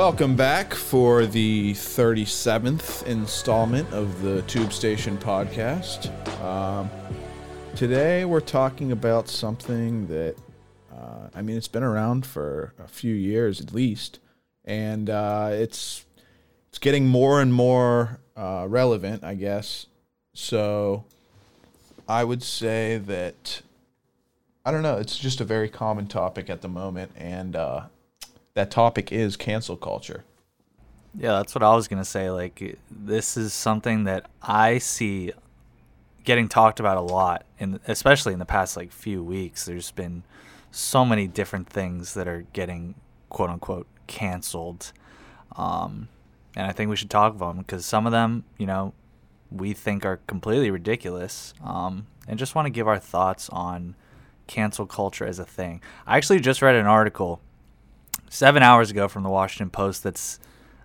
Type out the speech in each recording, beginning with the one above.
Welcome back for the 37th installment of the Tube Station podcast. Um, today we're talking about something that, uh, I mean, it's been around for a few years at least, and uh, it's it's getting more and more uh, relevant, I guess. So I would say that I don't know. It's just a very common topic at the moment, and uh, that topic is cancel culture. Yeah, that's what I was gonna say. Like, this is something that I see getting talked about a lot, and especially in the past like few weeks. There's been so many different things that are getting quote unquote canceled, um, and I think we should talk about them because some of them, you know, we think are completely ridiculous, um, and just want to give our thoughts on cancel culture as a thing. I actually just read an article seven hours ago from the Washington Post that's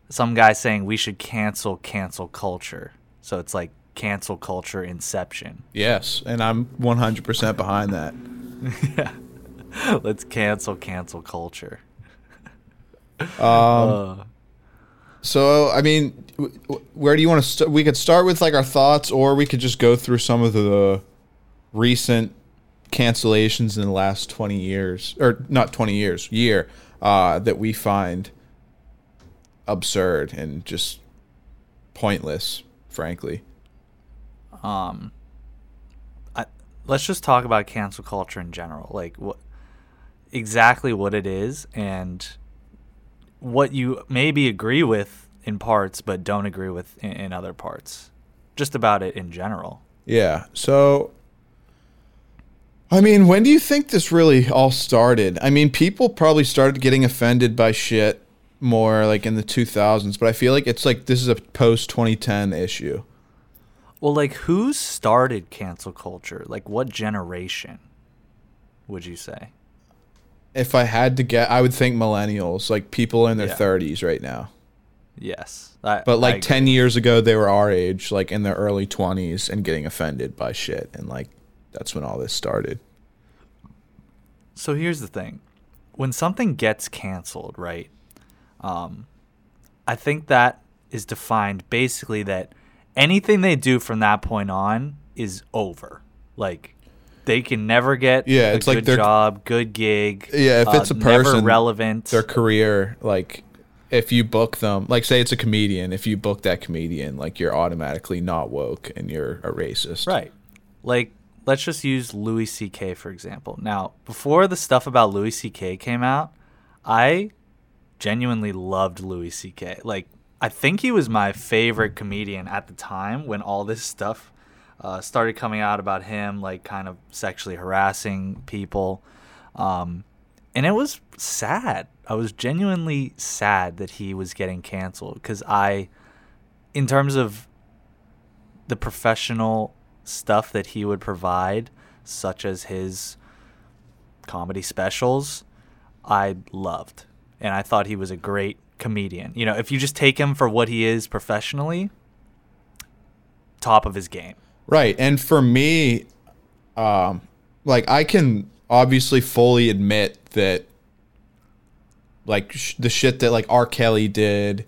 some guy saying we should cancel cancel culture. So it's like cancel culture inception. Yes, and I'm 100% behind that. yeah. Let's cancel cancel culture. Um, uh, so, I mean, where do you want to start? We could start with like our thoughts, or we could just go through some of the recent cancellations in the last 20 years, or not 20 years, year, uh, that we find absurd and just pointless, frankly. Um, I, let's just talk about cancel culture in general. Like, what exactly what it is and what you maybe agree with in parts but don't agree with in, in other parts. Just about it in general. Yeah. So I mean, when do you think this really all started? I mean, people probably started getting offended by shit more like in the 2000s, but I feel like it's like this is a post 2010 issue. Well, like who started cancel culture? Like what generation would you say? if I had to get, I would think millennials, like people in their yeah. 30s right now. Yes. I, but like 10 years ago, they were our age, like in their early 20s and getting offended by shit. And like, that's when all this started. So here's the thing when something gets canceled, right? Um, I think that is defined basically that anything they do from that point on is over. Like, they can never get yeah, it's like their job, good gig. Yeah, if it's uh, a person relevant, their career, like if you book them, like say it's a comedian, if you book that comedian, like you're automatically not woke and you're a racist. Right. Like let's just use Louis C.K. for example. Now, before the stuff about Louis C.K. came out, I genuinely loved Louis C.K. Like I think he was my favorite comedian at the time when all this stuff uh, started coming out about him, like kind of sexually harassing people. Um, and it was sad. I was genuinely sad that he was getting canceled because I, in terms of the professional stuff that he would provide, such as his comedy specials, I loved. And I thought he was a great comedian. You know, if you just take him for what he is professionally, top of his game. Right. And for me, um, like I can obviously fully admit that like sh- the shit that like R. Kelly did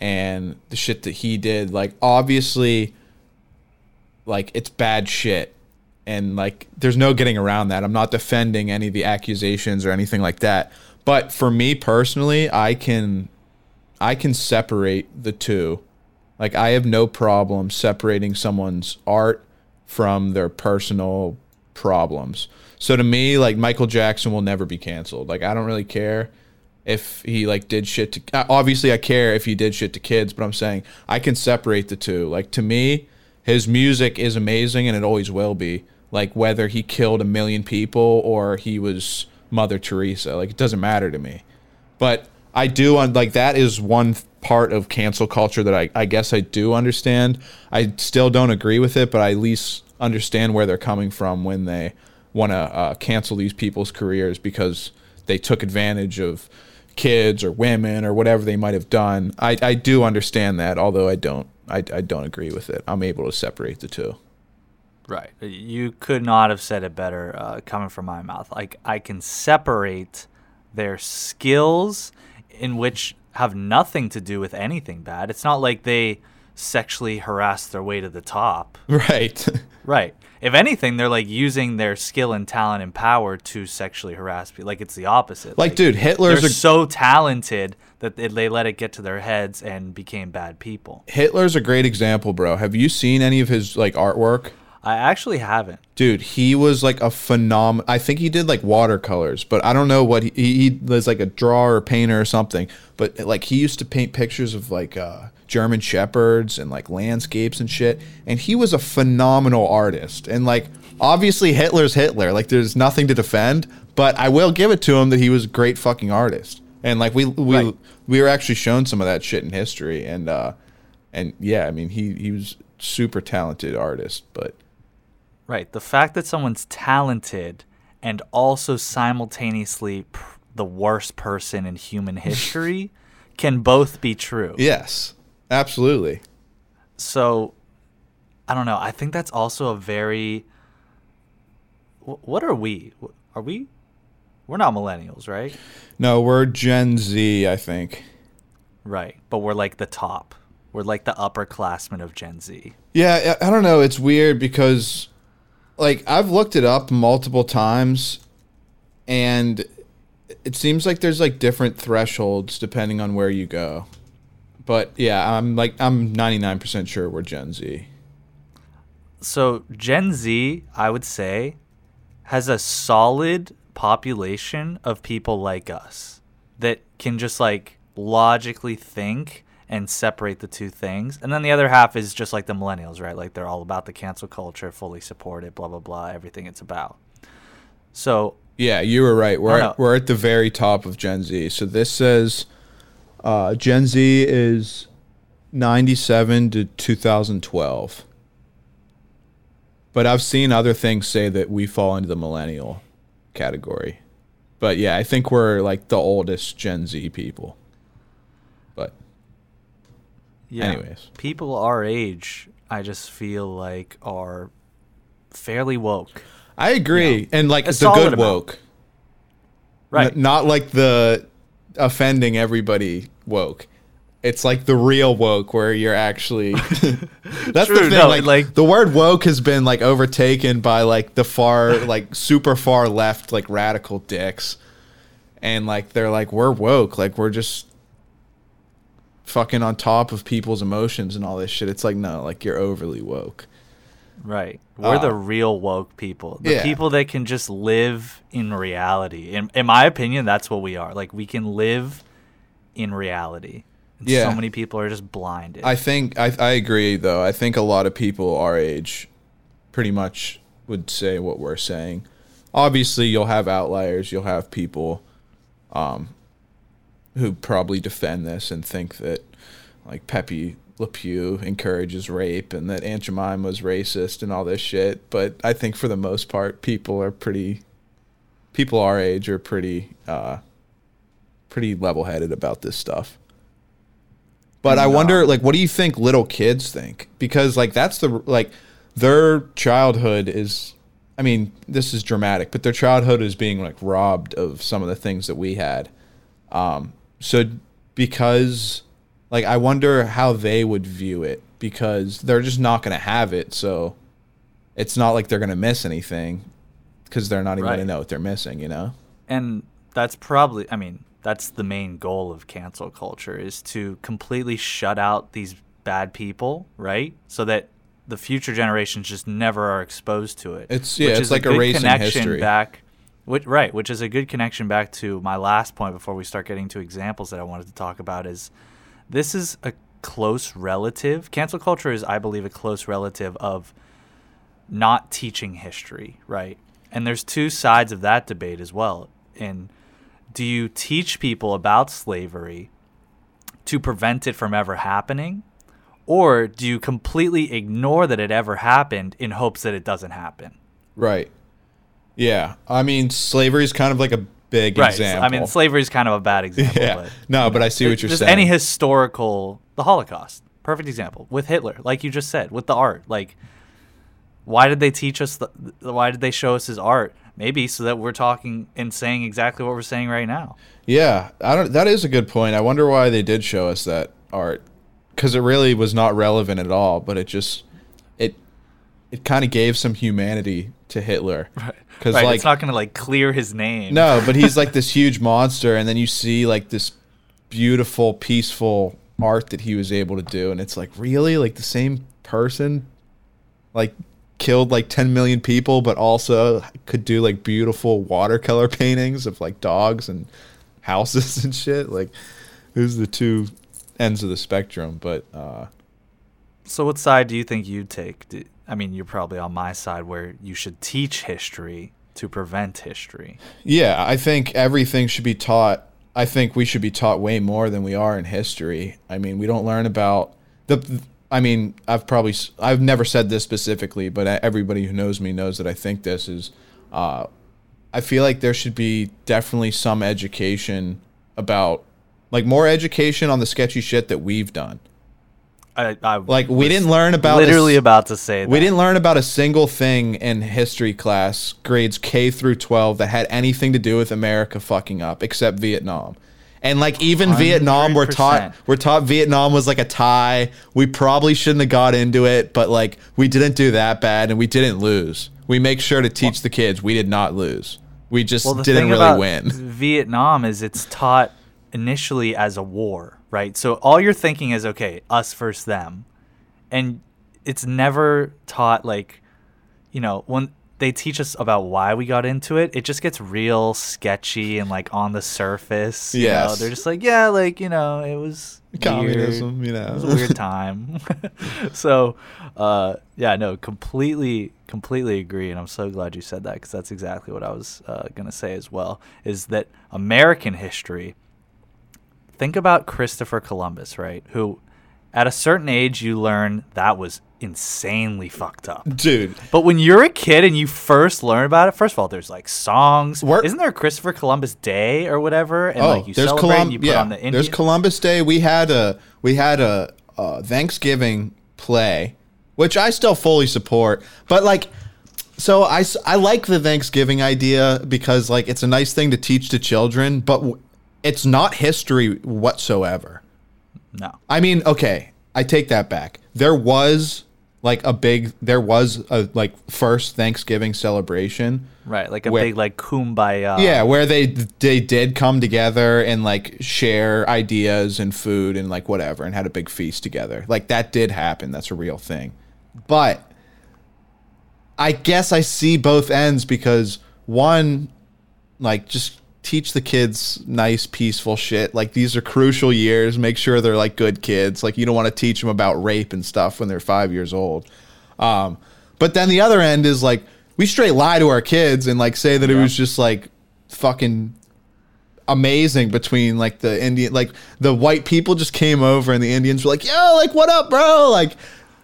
and the shit that he did, like obviously like it's bad shit. And like there's no getting around that. I'm not defending any of the accusations or anything like that. But for me personally, I can I can separate the two like I have no problem separating someone's art from their personal problems. So to me, like Michael Jackson will never be canceled. Like I don't really care if he like did shit to obviously I care if he did shit to kids, but I'm saying I can separate the two. Like to me, his music is amazing and it always will be. Like whether he killed a million people or he was Mother Teresa, like it doesn't matter to me. But I do on like that is one part of cancel culture that I, I guess I do understand. I still don't agree with it, but I at least understand where they're coming from when they want to uh, cancel these people's careers because they took advantage of kids or women or whatever they might have done. I, I do understand that, although I don't I, I don't agree with it. I'm able to separate the two. Right. You could not have said it better uh, coming from my mouth. Like I can separate their skills in which have nothing to do with anything bad. It's not like they sexually harass their way to the top. Right. Right. If anything, they're like using their skill and talent and power to sexually harass people. Like it's the opposite. like, dude, Hitler's they're a so talented that they, they let it get to their heads and became bad people. Hitler's a great example, bro. Have you seen any of his like artwork? I actually haven't. Dude, he was like a phenom. I think he did like watercolors, but I don't know what he, he, he was like a drawer or painter or something. But like he used to paint pictures of like uh, German shepherds and like landscapes and shit. And he was a phenomenal artist. And like obviously Hitler's Hitler. Like there's nothing to defend, but I will give it to him that he was a great fucking artist. And like we we Right. we were actually shown some of that shit in history. And uh, and yeah, I mean he he was super talented artist, but. Right. The fact that someone's talented and also simultaneously pr- the worst person in human history can both be true. Yes, absolutely. So, I don't know. I think that's also a very. wh- What are we? Are we? We're not millennials, right? No, we're Gen Z, I think. Right. But we're like the top. We're like the upperclassmen of Gen Z. Yeah, I don't know. It's weird because, like, I've looked it up multiple times, and it seems like there's like different thresholds depending on where you go. But yeah, I'm like I'm 99% sure we're Gen Z. So Gen Z, I would say, has a solid population of people like us that can just like logically think and separate the two things. And then the other half is just like the millennials, right? Like they're all about the cancel culture, fully support it, blah blah blah, everything it's about. So Yeah, you were right. We're at, we're at the very top of Gen Z. So this says uh, Gen Z is 97 to 2012. But I've seen other things say that we fall into the millennial category. But yeah, I think we're like the oldest Gen Z people. Yeah, Anyways. people our age, I just feel like are fairly woke. I agree. Yeah. And like A the good woke. Right. N- not like the offending everybody woke. It's like the real woke where you're actually That's the thing no, like, like- the word woke has been like overtaken by like the far like super far left like radical dicks. And like they're like we're woke, like we're just fucking on top of people's emotions and all this shit. It's like no, like you're overly woke. Right. We're Uh, the real woke people. The yeah. people that can just live in reality. In in my opinion, that's what we are. Like we can live in reality. And Yeah. So many people are just blinded. I think I I agree though. I think a lot of people our age pretty much would say what we're saying. Obviously, you'll have outliers. You'll have people um, who probably defend this and think that like Pepe Le Pew encourages rape and that Aunt Jemima was racist and all this shit. But I think for the most part, people are pretty. People our age are pretty, uh, pretty level-headed about this stuff. But I wonder, like, what do you think little kids think? Because, like, that's the like their childhood is. I mean, this is dramatic, but their childhood is being like robbed of some of the things that we had. Um, so because, like, I wonder how they would view it because they're just not going to have it. So it's not like they're going to miss anything because they're not even going to know what they're missing. You know? and that's probably I mean, that's the main goal of cancel culture is to completely shut out these bad people, right? So that the future generations just never are exposed to it. It's- yeah, which it's is like erasing connection history. back which, right, which is a good connection back to my last point before we start getting to examples that I wanted to talk about is this is a close relative. Cancel culture is I believe a close relative of not teaching history, right? And there's two sides of that debate as well. And do you teach people about slavery to prevent it from ever happening? Or do you completely ignore that it ever happened in hopes that it doesn't happen? Right. Yeah. I mean, slavery is kind of like a big Right. example. I mean, slavery is kind of a bad example. Yeah. But No, but I see what you're just saying. any historical, the Holocaust, perfect example with Hitler, like you just said, with the art. Like, why did they teach us? The, why did they show us his art? maybe so that we're talking and saying exactly what we're saying right now. Yeah, I don't. That is a good point. I wonder why they did show us that art, because it really was not relevant at all. But it just it kind of gave some humanity to Hitler. Right. Because Right, like it's not going to like clear his name. no, but he's like this huge monster, and then you see like this beautiful, peaceful art that he was able to do, and it's like really like the same person, like killed like 10 million people, but also could do like beautiful watercolor paintings of like dogs and houses and shit. Like, who's the two ends of the spectrum? But uh, So what side do you think you'd take? Do, I mean, you're probably on my side where you should teach history to prevent history. Yeah, I think everything should be taught. I think we should be taught way more than we are in history. I mean, we don't learn about the. I mean, I've probably I've never said this specifically, but everybody who knows me knows that I think this is. Uh, I feel like there should be definitely some education about, like, more education on the sketchy shit that we've done. I, I Like, we didn't learn about literally this- about to say that. We didn't learn about a single thing in history class, grades K through 12, that had anything to do with America fucking up, except Vietnam. And like even Vietnam, we're taught we're taught Vietnam was like a tie. We probably shouldn't have got into it, but like we didn't do that bad, and we didn't lose. We make sure to teach the kids we did not lose. We just Well, didn't really win. Vietnam is it's taught initially as a war, right? So all you're thinking is okay, us versus them, and it's never taught like, you know, when they teach us about why we got into it, it just gets real sketchy and like on the surface. You know? They're just like, yeah, like you know, it was weird. You know. It was a weird time. so, uh, yeah, no, completely, completely agree, and I'm so glad you said that because that's exactly what I was uh, gonna say as well. Is that American history? Think about Christopher Columbus, right? Who, at a certain age, you learn that was insanely fucked up. Dude, But when you're a kid and you first learn about it, first of all, there's like songs. We're- Isn't there a Christopher Columbus Day or whatever? And oh, like you there's celebrate Colum- you put yeah, on the there's Columbus Day. We had a we had a, a Thanksgiving play, which I still fully support. But like, so I, I like the Thanksgiving idea because like it's a nice thing to teach to children, but w- it's not history whatsoever. no. I mean, okay, I take that back. There was like a big there was a like first Thanksgiving celebration. Right, like a Where- big like kumbaya. Yeah, where they they did come together and like share ideas and food and like whatever and had a big feast together. Like that did happen. That's a real thing. But I guess I see both ends because one like just teach the kids nice peaceful shit. Like these are crucial years. Make sure they're like good kids. Like you don't want to teach them about rape and stuff when they're 5 years old. Um, but then the other end is like we straight lie to our kids and like say that it was just like fucking amazing between like the Indian like the white people just came over and the Indians were like, "Yo, like what up, bro? Like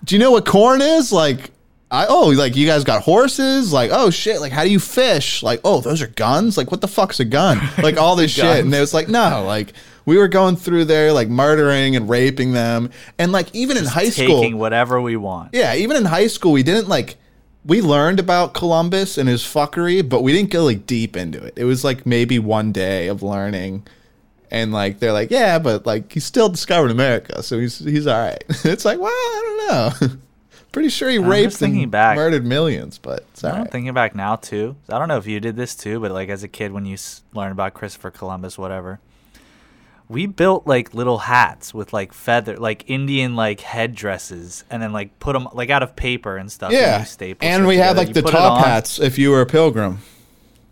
do you know what corn is? Like I oh, like you guys got horses? Like oh shit, like how do you fish? Like oh, those are guns? Like what the fuck's a gun? Like all this shit." And it was like, "No, like we were going through there like murdering and raping them. And like even in high school, taking whatever we want. yeah, even in high school, we didn't like. We learned about Columbus and his fuckery, but we didn't go like deep into it. It was like maybe one day of learning, and like they're like, yeah, but like he still discovered America, so he's he's all right. it's like, well, I don't know. Pretty sure he I'm raped thinking and back. murdered millions, but it's I'm right. thinking back now too. I don't know if you did this too, but like as a kid when you s- learned about Christopher Columbus, whatever, we built like little hats with like feather, like Indian like headdresses, and then like put them like out of paper and stuff. yeah, and shit we had like You the top hats if you were a pilgrim.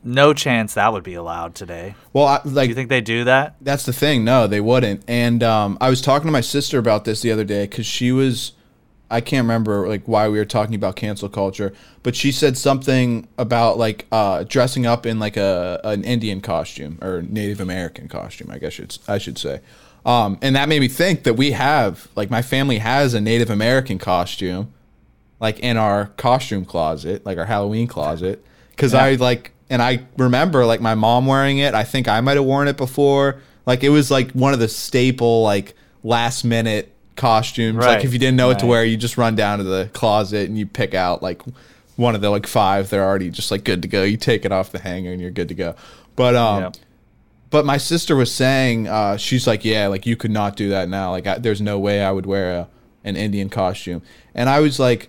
No chance that would be allowed today. Well, I, Do like you think they do that? That's the thing. No, they wouldn't. And um, I was talking to my sister about this the other day because she was, I can't remember like why we were talking about cancel culture, but she said something about like uh, dressing up in like a an Indian costume or Native American costume. I guess it's, I should say. Um, and that made me think that we have like my family has a Native American costume, like in our costume closet, like our Halloween closet, because Yeah. I like and I remember like my mom wearing it. I think I might have worn it before. Like it was like one of the staple like last minute costumes. Like if you didn't know what to wear, you just run down to the closet and you pick out like one of the like five, they're already just like good to go. You take it off the hanger and you're good to go. But um, Yep. but my sister was saying, uh, she's like, yeah, like you could not do that now. Like, I, there's no way I would wear a, an Indian costume. And I was like,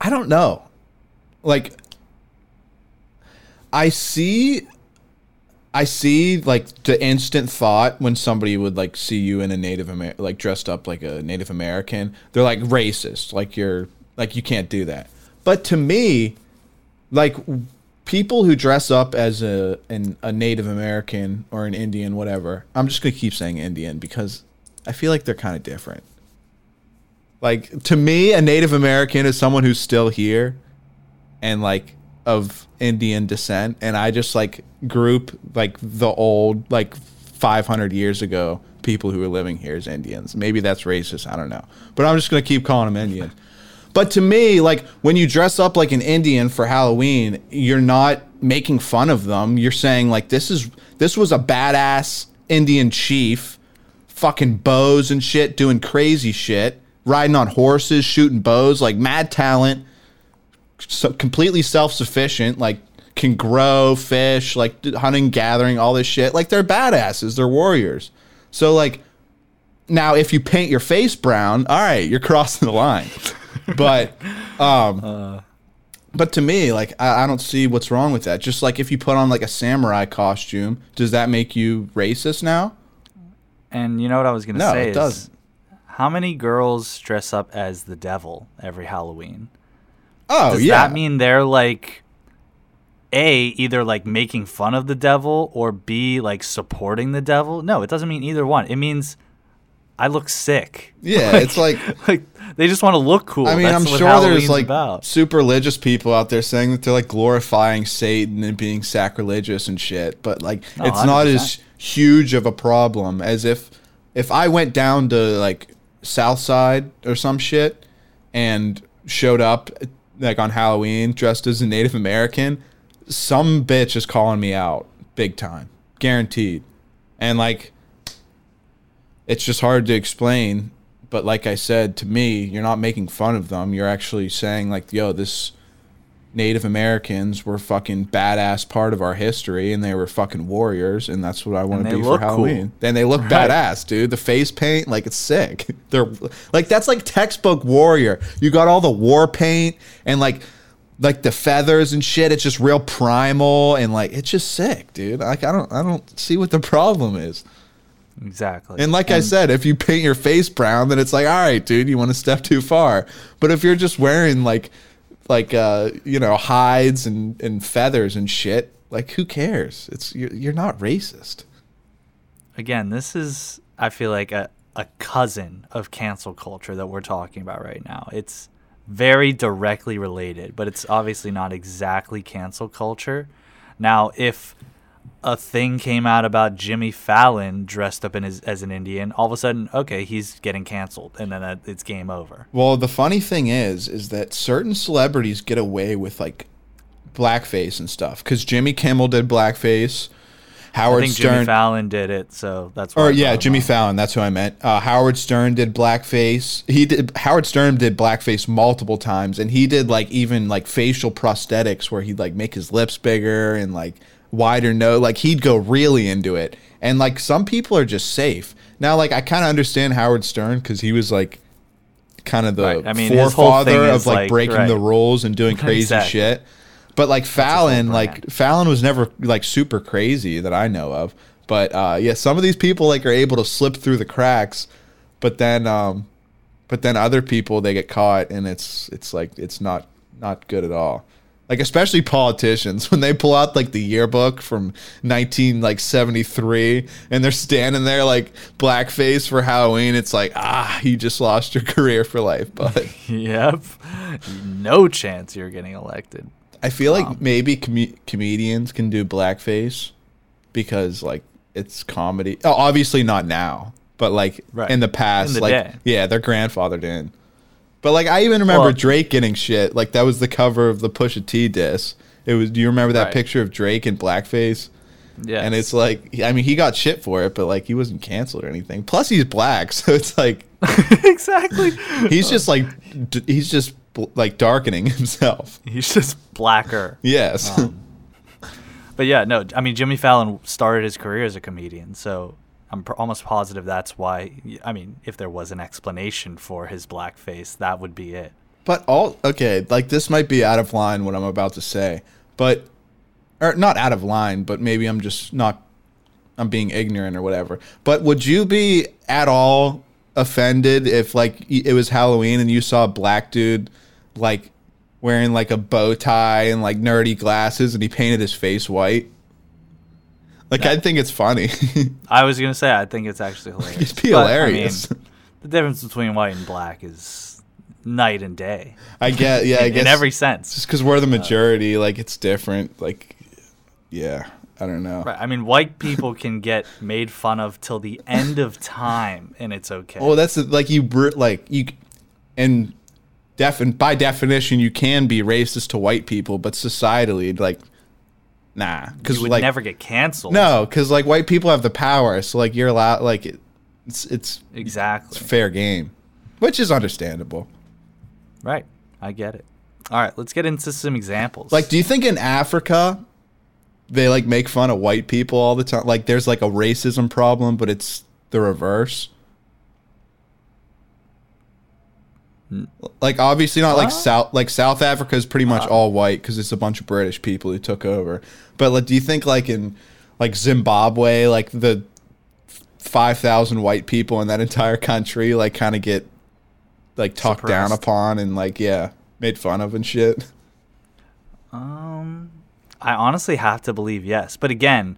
I don't know. Like, I see, I see like the instant thought when somebody would like see you in a Native Amer like dressed up like a Native American. They're like racist. Like you're like you can't do that. But to me, like people who dress up as a an, a Native American or an Indian, whatever. I'm just gonna keep saying Indian because I feel like they're kind of different. Like to me, a Native American is someone who's still here, and like of Indian descent, and I just like group like the old like 500 years ago people who were living here as Indians. Maybe that's racist. I don't know, but I'm just gonna keep calling them Indians. But to me, like when you dress up like an Indian for Halloween, you're not making fun of them. You're saying like this is this was a badass Indian chief, fucking bows and shit, doing crazy shit, riding on horses, shooting bows, like mad talent, so completely self-sufficient, like can grow fish, like hunting, gathering, all this shit. Like they're badasses, they're warriors. So like now if you paint your face brown, all right, you're crossing the line. But um but to me, like I, I don't see what's wrong with that. Just like if you put on like a samurai costume, does that make you racist now? And you know what I was gonna No, say it is, doesn't. how many girls dress up as the devil every Halloween? Oh Does yeah. that mean they're like A, either like making fun of the devil or B, like supporting the devil? No, it doesn't mean either one. It means I look sick. yeah, it's like like they just want to look cool. I mean, That's I'm sure Halloween's there's like about. super religious people out there saying that they're like glorifying Satan and being sacrilegious and shit, but like No, it's not 100%. as huge of a problem as if if I went down to like South Side or some shit and showed up like on Halloween dressed as a Native American, some bitch is calling me out big time, guaranteed, and like it's just hard to explain. But like I said, to me, you're not making fun of them. You're actually saying like, yo, this Native Americans were fucking badass part of our history, and they were fucking warriors, and that's what I want to be for look cool. Halloween. And they look Right. badass, dude. The face paint, like it's sick. They're like that's like textbook warrior. You got all the war paint and like like the feathers and shit. It's just real primal and like it's just sick, dude. Like I don't I don't see what the problem is. exactly. And like I said, if you paint your face brown, then it's like, all right, dude, you want to step too far. But if you're just wearing like, like uh, you know, hides and and feathers and shit, like who cares? It's you're, you're not racist. again, this is I feel like a, a cousin of cancel culture that we're talking about right now. It's very directly related, but it's obviously not exactly cancel culture. Now, if a thing came out about Jimmy Fallon dressed up in his, as an Indian, all of a sudden, okay, he's getting canceled, and then uh, it's game over. Well, the funny thing is, is that certain celebrities get away with like blackface and stuff. Because Jimmy Kimmel did blackface, I Howard think Stern. Jimmy Fallon did it, so that's why I Or yeah, Jimmy. Fallon. That's who I meant. Uh, Howard Stern did blackface. He did. Howard Stern did blackface multiple times, and he did like even like facial prosthetics where he'd like make his lips bigger and like wider nose. Like he'd go really into it. And like some people are just safe. Now, like I kind of understand Howard Stern because he was like kind of the Right. I mean, forefather of like, like- breaking right. the rules and doing crazy Exactly. shit. But like Fallon, like. Fallon was never like super crazy that I know of. But uh, yeah, some of these people like are able to slip through the cracks, but then um, but then other people they get caught and it's it's like it's not not good at all. Like especially politicians when they pull out like the yearbook from 19 like 73 and they're standing there like blackface for Halloween. It's like ah, you just lost your career for life, but. Yep. No chance you're getting elected. I feel like maybe com- comedians can do blackface because like it's comedy. Oh, obviously not now, but like Right. in the past, In the like day. yeah, they're grandfathered in. But like I even remember Well- Drake getting shit. Like that was the cover of the Pusha T disc. It was. Do you remember that Right. picture of Drake in blackface? Yeah. And it's like, I mean, he got shit for it, but like he wasn't canceled or anything. Plus, he's black, so it's like exactly. he's just like d- he's just like darkening himself. He's just blacker. Yes. Um, but yeah, no, I mean Jimmy Fallon started his career as a comedian, so I'm pr- almost positive that's why. I mean, if there was an explanation for his blackface, that would be it. But all okay, like this might be out of line what I'm about to say, but or not out of line, but maybe I'm just not I'm being ignorant or whatever. But would you be at all offended if like it was Halloween and you saw a black dude like wearing like a bow tie and like nerdy glasses and he painted his face white? Like I think it's funny. I was gonna say I think it's actually hilarious. It'd be But, I mean, the difference between white and black is night and day. I get yeah, I in, guess in every sense. just because we're the uh, majority, like it's different. Like, yeah, I don't know. Right. I mean, white people can get made fun of till the end of time, and it's okay. Oh, that's like you like you, and def and by definition you can be racist to white people, but societally like, nah, because would like never get canceled. no, because like white people have the power, so like you're allowed like it, it's it's Exactly. fair game, which is understandable. Right. I get it. All right. Let's get into some examples. Like, do you think in Africa they like make fun of white people all the time? Like, there's like a racism problem, but it's the reverse. Like, obviously not like South. Like South Africa is pretty much all white because it's a bunch of British people who took over. But like, do you think like in like Zimbabwe, like the five thousand white people in that entire country, like kind of get like talked down upon and like yeah, made fun of and shit? Um, I honestly have to believe yes, but again,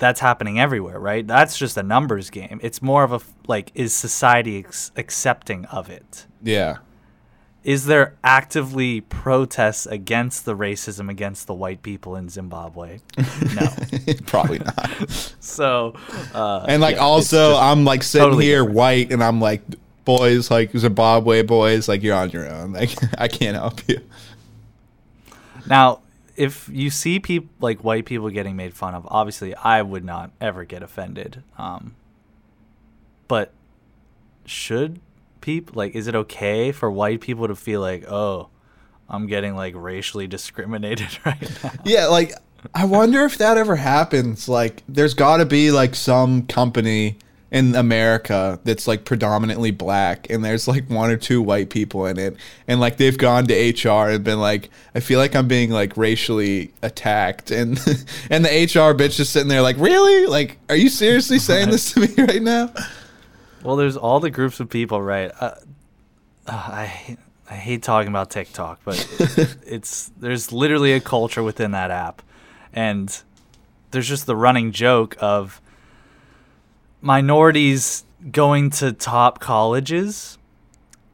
that's happening everywhere, right? That's just a numbers game. It's more of a like, is society ex- accepting of it? Yeah. Is there actively protests against the racism against the white people in Zimbabwe? No. Probably not. so, uh, And like yeah, also I'm like sitting totally here different. white and I'm like boys like Zimbabwe boys like you're on your own. Like I can't help you. Now, if you see people like white people getting made fun of, obviously I would not ever get offended. Um, but should people like is it okay for white people to feel like, "Oh, I'm getting like racially discriminated right now?" Yeah, like I wonder if that ever happens. Like there's got to be like some company in America that's like predominantly black and there's like one or two white people in it and like they've gone to HR and been like I feel like I'm being like racially attacked and and the HR bitch is sitting there like really? Like are you seriously saying this to me right now? Well, there's all the groups of people, right? Uh, uh, I I hate talking about TikTok, but it, it's there's literally a culture within that app, and there's just the running joke of minorities going to top colleges,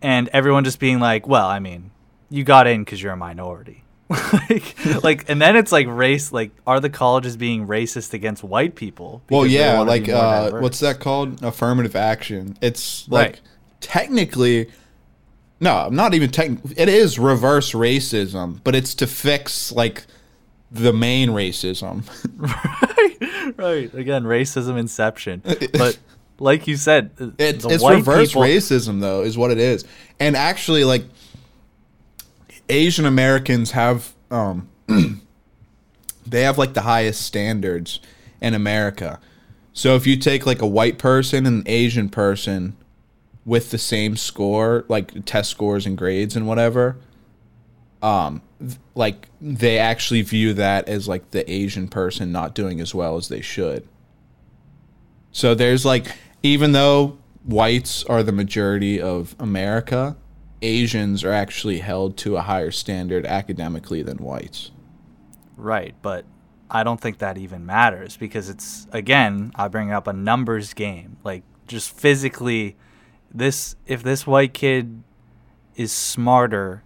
and everyone just being like, "Well, I mean, you got in because you're a minority." like, like, and then it's like race. Like, are the colleges being racist against white people? Well, yeah, like uh, what's that called? Affirmative action. It's like Right. technically, no, I'm not even technically. It is reverse racism, but it's to fix like the main racism. right, right. Again, racism inception. But like you said, uh, It's, the it's white reverse people, racism though, is what it is. And actually, like Asian Americans have, um, they have like the highest standards in America. So if you take like a white person and an Asian person with the same score, like test scores and grades and whatever, um, th- like they actually view that as like the Asian person not doing as well as they should. So there's like, even though whites are the majority of America, Asians are actually held to a higher standard academically than whites. Right, but I don't think that even matters because it's again, I bring up a numbers game. Like just physically this if this white kid is smarter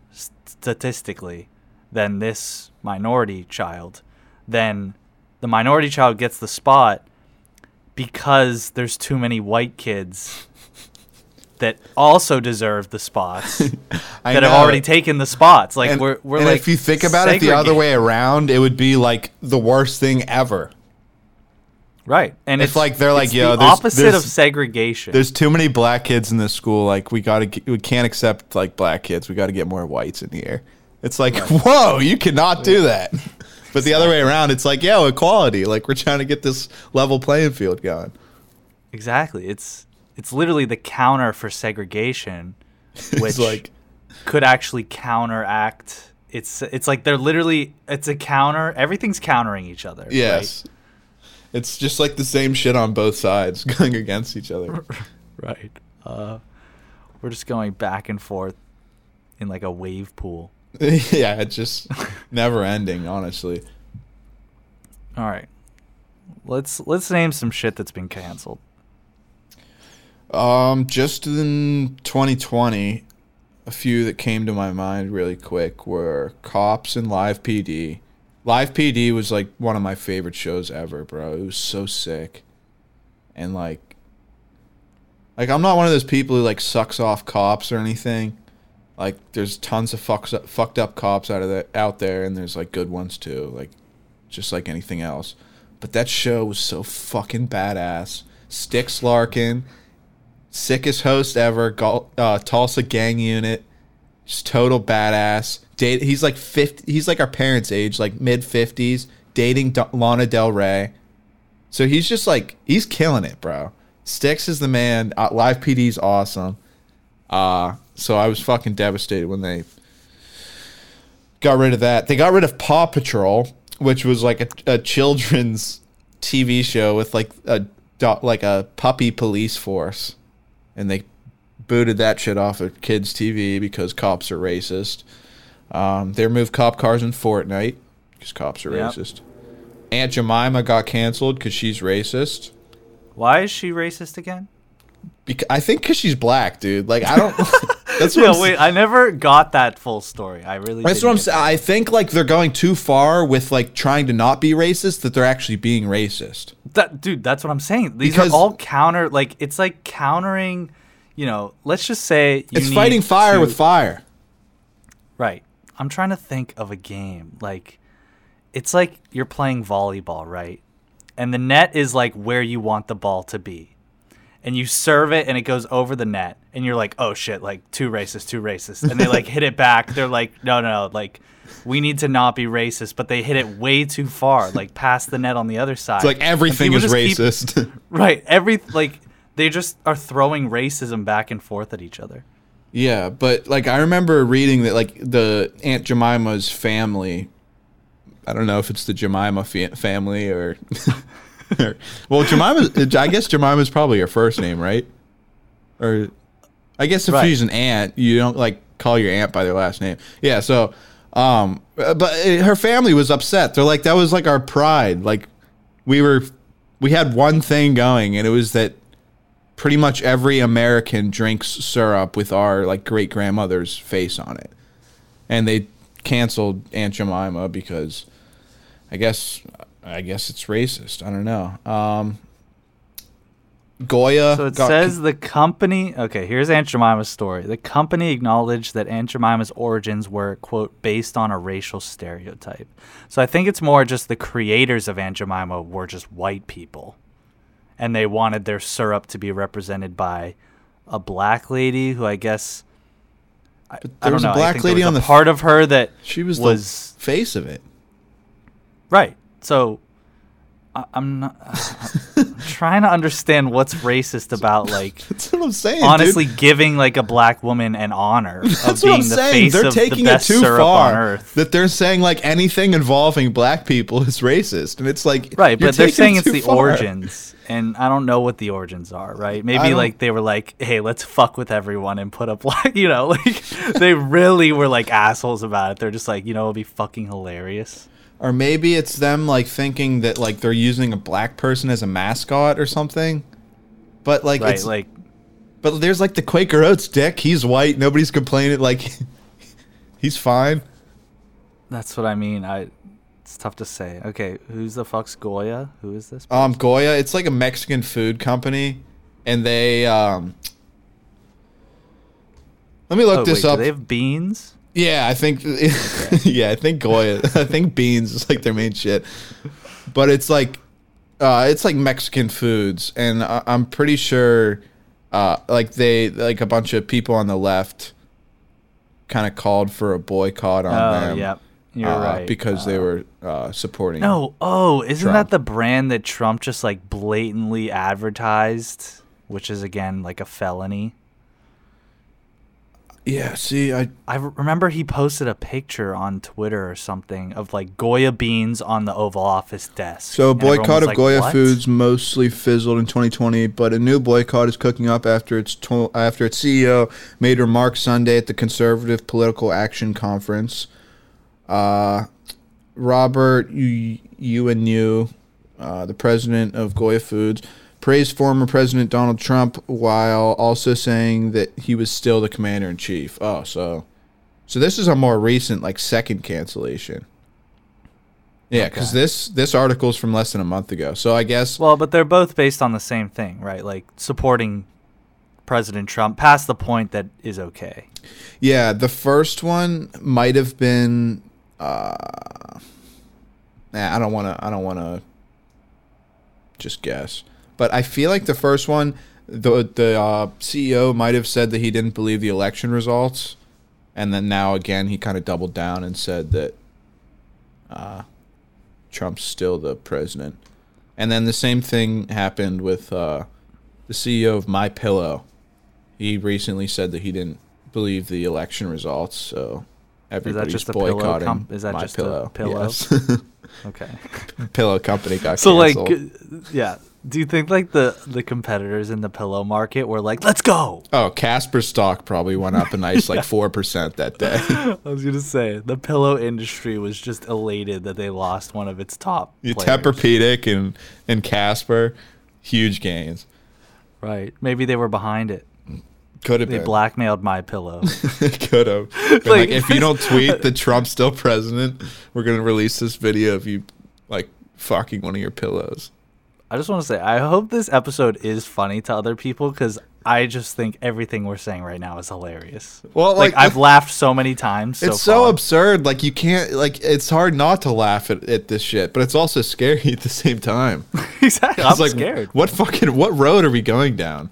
statistically than this minority child, then the minority child gets the spot because there's too many white kids that also deserve the spots that have already taken the spots. Like and, we're we're and like if you think about it the other way around, it would be like the worst thing ever. Right, and It's it's, like they're like, yo, the there's- opposite there's- of segregation. There's too many black kids in this school. Like we gotta, we can't accept like black kids. We got to get more whites in here. It's like, whoa, you cannot do that. But the other way around, it's like, yo, equality. Like we're trying to get this level playing field going. Exactly. It's it's literally the counter for segregation, which like, could actually counteract. It's it's like they're literally it's a counter. Everything's countering each other. right? It's just like the same shit on both sides going against each other. Right. Uh, we're just going back and forth in like a wave pool. yeah, it's just never ending. Honestly, All right. Let's let's name some shit that's been canceled. um, just in 2020, a few that came to my mind really quick were Cops and Live PD. Live PD was like one of my favorite shows ever, bro. It was so sick. And like like I'm not one of those people who like sucks off cops or anything. Like there's tons of fucks up, fucked up cops out of the, out there and there's like good ones too, like just like anything else. But that show was so fucking badass. Sticks Larkin, sickest host ever, Gul- uh, Tulsa gang unit, just total badass. Date, he's like 50, he's like our parents' age, like mid 50s, dating D- Lana Del Rey. So he's just like he's killing it, bro. Sticks is the man. Uh, Live PD's awesome. Uh so I was fucking devastated when they got rid of that. They got rid of Paw Patrol, which was like a, a children's TV show with like a like a puppy police force, and they booted that shit off of kids' TV because cops are racist. Um, they removed cop cars in Fortnite because cops are Yep. racist. Aunt Jemima got canceled because she's racist. Why is she racist again? Because I think because she's black, dude. Like I don't. that's what Yeah, wait, I never got that full story. I really. That's what I'm saying. I think like they're going too far with like trying to not be racist that they're actually being racist. That dude, that's what I'm saying. These Because- are all counter like it's like countering, you know, let's just say you It's fighting fire to- with fire. Right. I'm trying to think of a game. Like it's like you're playing volleyball, right? And the net is like where you want the ball to be. And you serve it and it goes over the net and you're like, "Oh shit, like too racist, too racist." And they like hit it back. They're like, "No, no, no, like we need to not be racist," but they hit it way too far, like past the net on the other side. It's like everything is just keep- racist. Right. Every like they just are throwing racism back and forth at each other. yeah, but like I remember reading that like the Aunt Jemima's family. I don't know if it's the Jemima fa- family or, or well, Jemima. I guess Jemima's probably her first name, right? Or I guess if Right. she's an aunt, you don't like call your aunt by their last name. Yeah, so um but uh, her family was upset. They're like that was like our pride. Like we were we had one thing going and it was that pretty much every American drinks syrup with our like great grandmother's face on it. And they canceled Aunt Jemima because I guess I guess it's racist. I don't know. Um Goya So it says the company. Okay, here's Aunt Jemima's story. The company acknowledged that Aunt Jemima's origins were, quote, based on a racial stereotype. So I think it's more just the creators of Aunt Jemima were just white people. And they wanted their syrup to be represented by a black lady who I guess. I, there don't was a know. I black there lady was on a the part of her that she was, was the face of it. Right. So I, I'm not I'm trying to understand what's racist about like That's what I'm saying. honestly dude. giving like a black woman an honor of That's being what I'm the saying. They're taking the it too far. That they're saying like anything involving black people is racist, and it's like Right, but they're saying it it's the far. origins, and I don't know what the origins are. Right? Maybe like they were like, "Hey, let's fuck with everyone and put up like you know, like they really were like assholes about it. They're just like, you know, it'd be fucking hilarious. Or maybe it's them like thinking that like they're using a black person as a mascot or something. But like Right? it's Like, but there's like the Quaker Oats dick. He's white. Nobody's complaining. Like he's fine. that's what I mean. I. It's tough to say. Okay, who's the fuck's Goya? Who is this? Um, Goya. It's like a Mexican food company, and they um. Let me look oh, this wait, up. They have beans? Yeah, I think yeah, I think Goya. I think beans is like their main shit. But it's like Uh, it's like Mexican foods, and I- I'm pretty sure, uh, like they like a bunch of people on the left, kind of called for a boycott on Oh, them. yep. You're uh, right. because they were uh, supporting. No, oh, isn't Trump. that the brand that Trump just like blatantly advertised, which is again like a felony? Yeah. See, I I remember he posted a picture on Twitter or something of like Goya beans on the Oval Office desk. So a boycott of like, Goya "What?" Foods mostly fizzled in 2020, but a new boycott is cooking up after its to- after its CEO made remarks Sunday at the Conservative Political Action Conference. Uh, Robert Unanue, uh, the president of Goya Foods, praised former President Donald Trump while also saying that he was still the commander in chief. Oh, so so this is a more recent, like second cancellation. Yeah, because Okay. this this article is from less than a month ago. So I guess Well, but they're both based on the same thing, right? Like supporting President Trump past the point that is okay. yeah, the first one might have been. Uh, nah, I don't want to. I don't want to. Just guess, but I feel like the first one, the the uh, CEO might have said that he didn't believe the election results, and then now again he kind of doubled down and said that. Uh, Trump's still the president, and then the same thing happened with uh, the CEO of My Pillow. He recently said that he didn't believe the election results, so everybody's just a pillow boycotting. com- is that My just a pillow? pillow? Yes. Okay. pillow company got So like, yeah. Do you think like the the competitors in the pillow market were like, "Let's go"? oh, Casper stock probably went up a nice like four percent that day. I was gonna say the pillow industry was just elated that they lost one of its top. You. Tempur-Pedic and and Casper, huge gains. right? Maybe they were behind it. Could have They been. blackmailed my pillow. Could have. like, Like- if you don't tweet that Trump's still president, we're gonna release this video of you like fucking one of your pillows. I just want to say, I hope this episode is funny to other people because I just think everything we're saying right now is hilarious. Well, Like, like, I've laughed so many times. It's so far. absurd. Like you can't. Like it's hard not to laugh at, at this shit, but it's also scary at the same time. exactly. I'm like, scared. what fucking what road are we going down?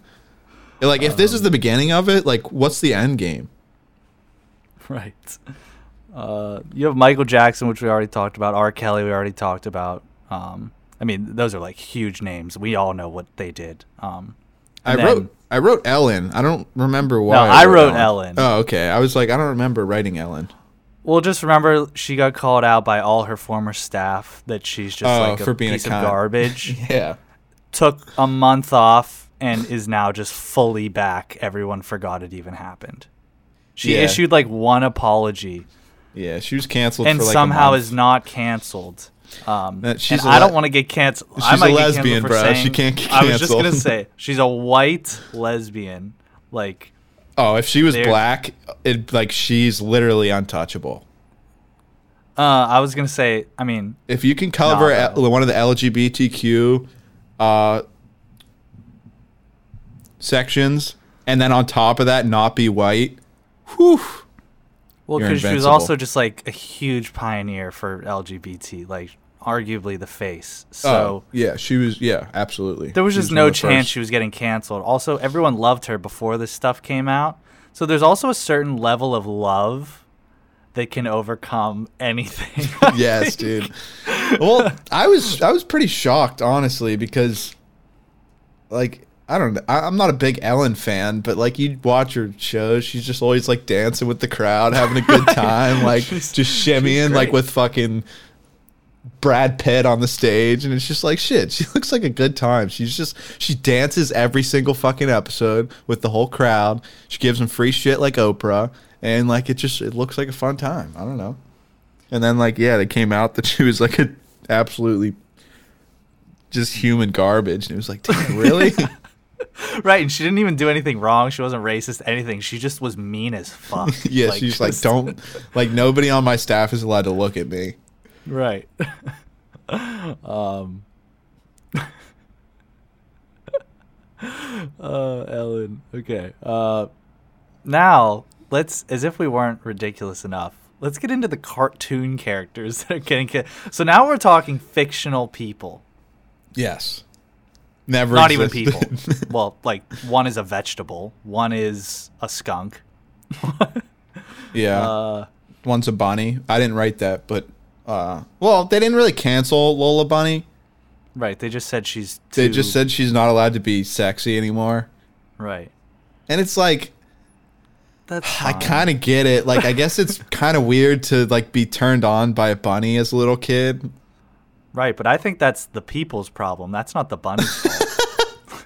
Like if this is Um, the beginning of it, like what's the end game? Right. Uh, you have Michael Jackson, which we already talked about. R. Kelly, we already talked about. Um, I mean, those are like huge names. We all know what they did. Um, I and wrote I wrote Ellen. I don't remember why. No, I wrote Ellen. Oh, okay. I was like, I don't remember writing Ellen. Well, just remember she got called out by all her former staff that she's just Oh, like a for being a piece of garbage. Yeah. Took a month off and is now just fully back. Everyone forgot it even happened. She Yeah. issued like one apology Yeah, she was canceled and for like somehow a is not canceled. Um, That- she's and I don't want to get canceled. I She's might a lesbian, bro. She can't get canceled. I was just gonna say she's a white lesbian. Like Oh, if she was black, it like she's literally untouchable. uh, I was gonna say. I mean, If you can cover Nah. L- one of the LGBTQ uh, sections, and then on top of that, not be white, whew. Well, because she was also just like a huge pioneer for LGBT. Like arguably the face. Uh, so. oh, yeah, she was. Yeah, absolutely. There was She just one no chance first. she was getting canceled. Also, everyone loved her before this stuff came out. So there's also a certain level of love that can overcome anything. yes, dude. Well, I was I was pretty shocked, honestly, because like I don't know, I'm not a big Ellen fan, but like you watch her shows, she's just always like dancing with the crowd, having a good time, like She's- just shimmying, like with fucking Brad Pitt on the stage, and it's just like shit. She looks like a good time. She's just she dances every single fucking episode with the whole crowd. She gives them free shit like Oprah, and like it just it looks like a fun time. I don't know. And then like yeah, they came out that she was like a absolutely just human garbage, and it was like, damn, really? right, and she didn't even do anything wrong. She wasn't racist, anything. She just was mean as fuck. yeah, she's like, don't like nobody on my staff is allowed to look at me. Right. um. uh, Ellen. Okay. Uh, now let's, as if we weren't ridiculous enough, let's get into the cartoon characters that are getting. Ca- so now we're talking fictional people. Yes. Never. Not even people. well, like one is a vegetable, one is a skunk. yeah. Uh, One's a bunny. I didn't write that, but uh, well, they didn't really cancel Lola Bunny. right. They just said she's. They just said she's not allowed to be sexy anymore, right. and it's like That's I kind of get it. Like, I guess it's kind of weird to like be turned on by a bunny as a little kid. Right, but I think that's the people's problem. That's not the bunny's fault.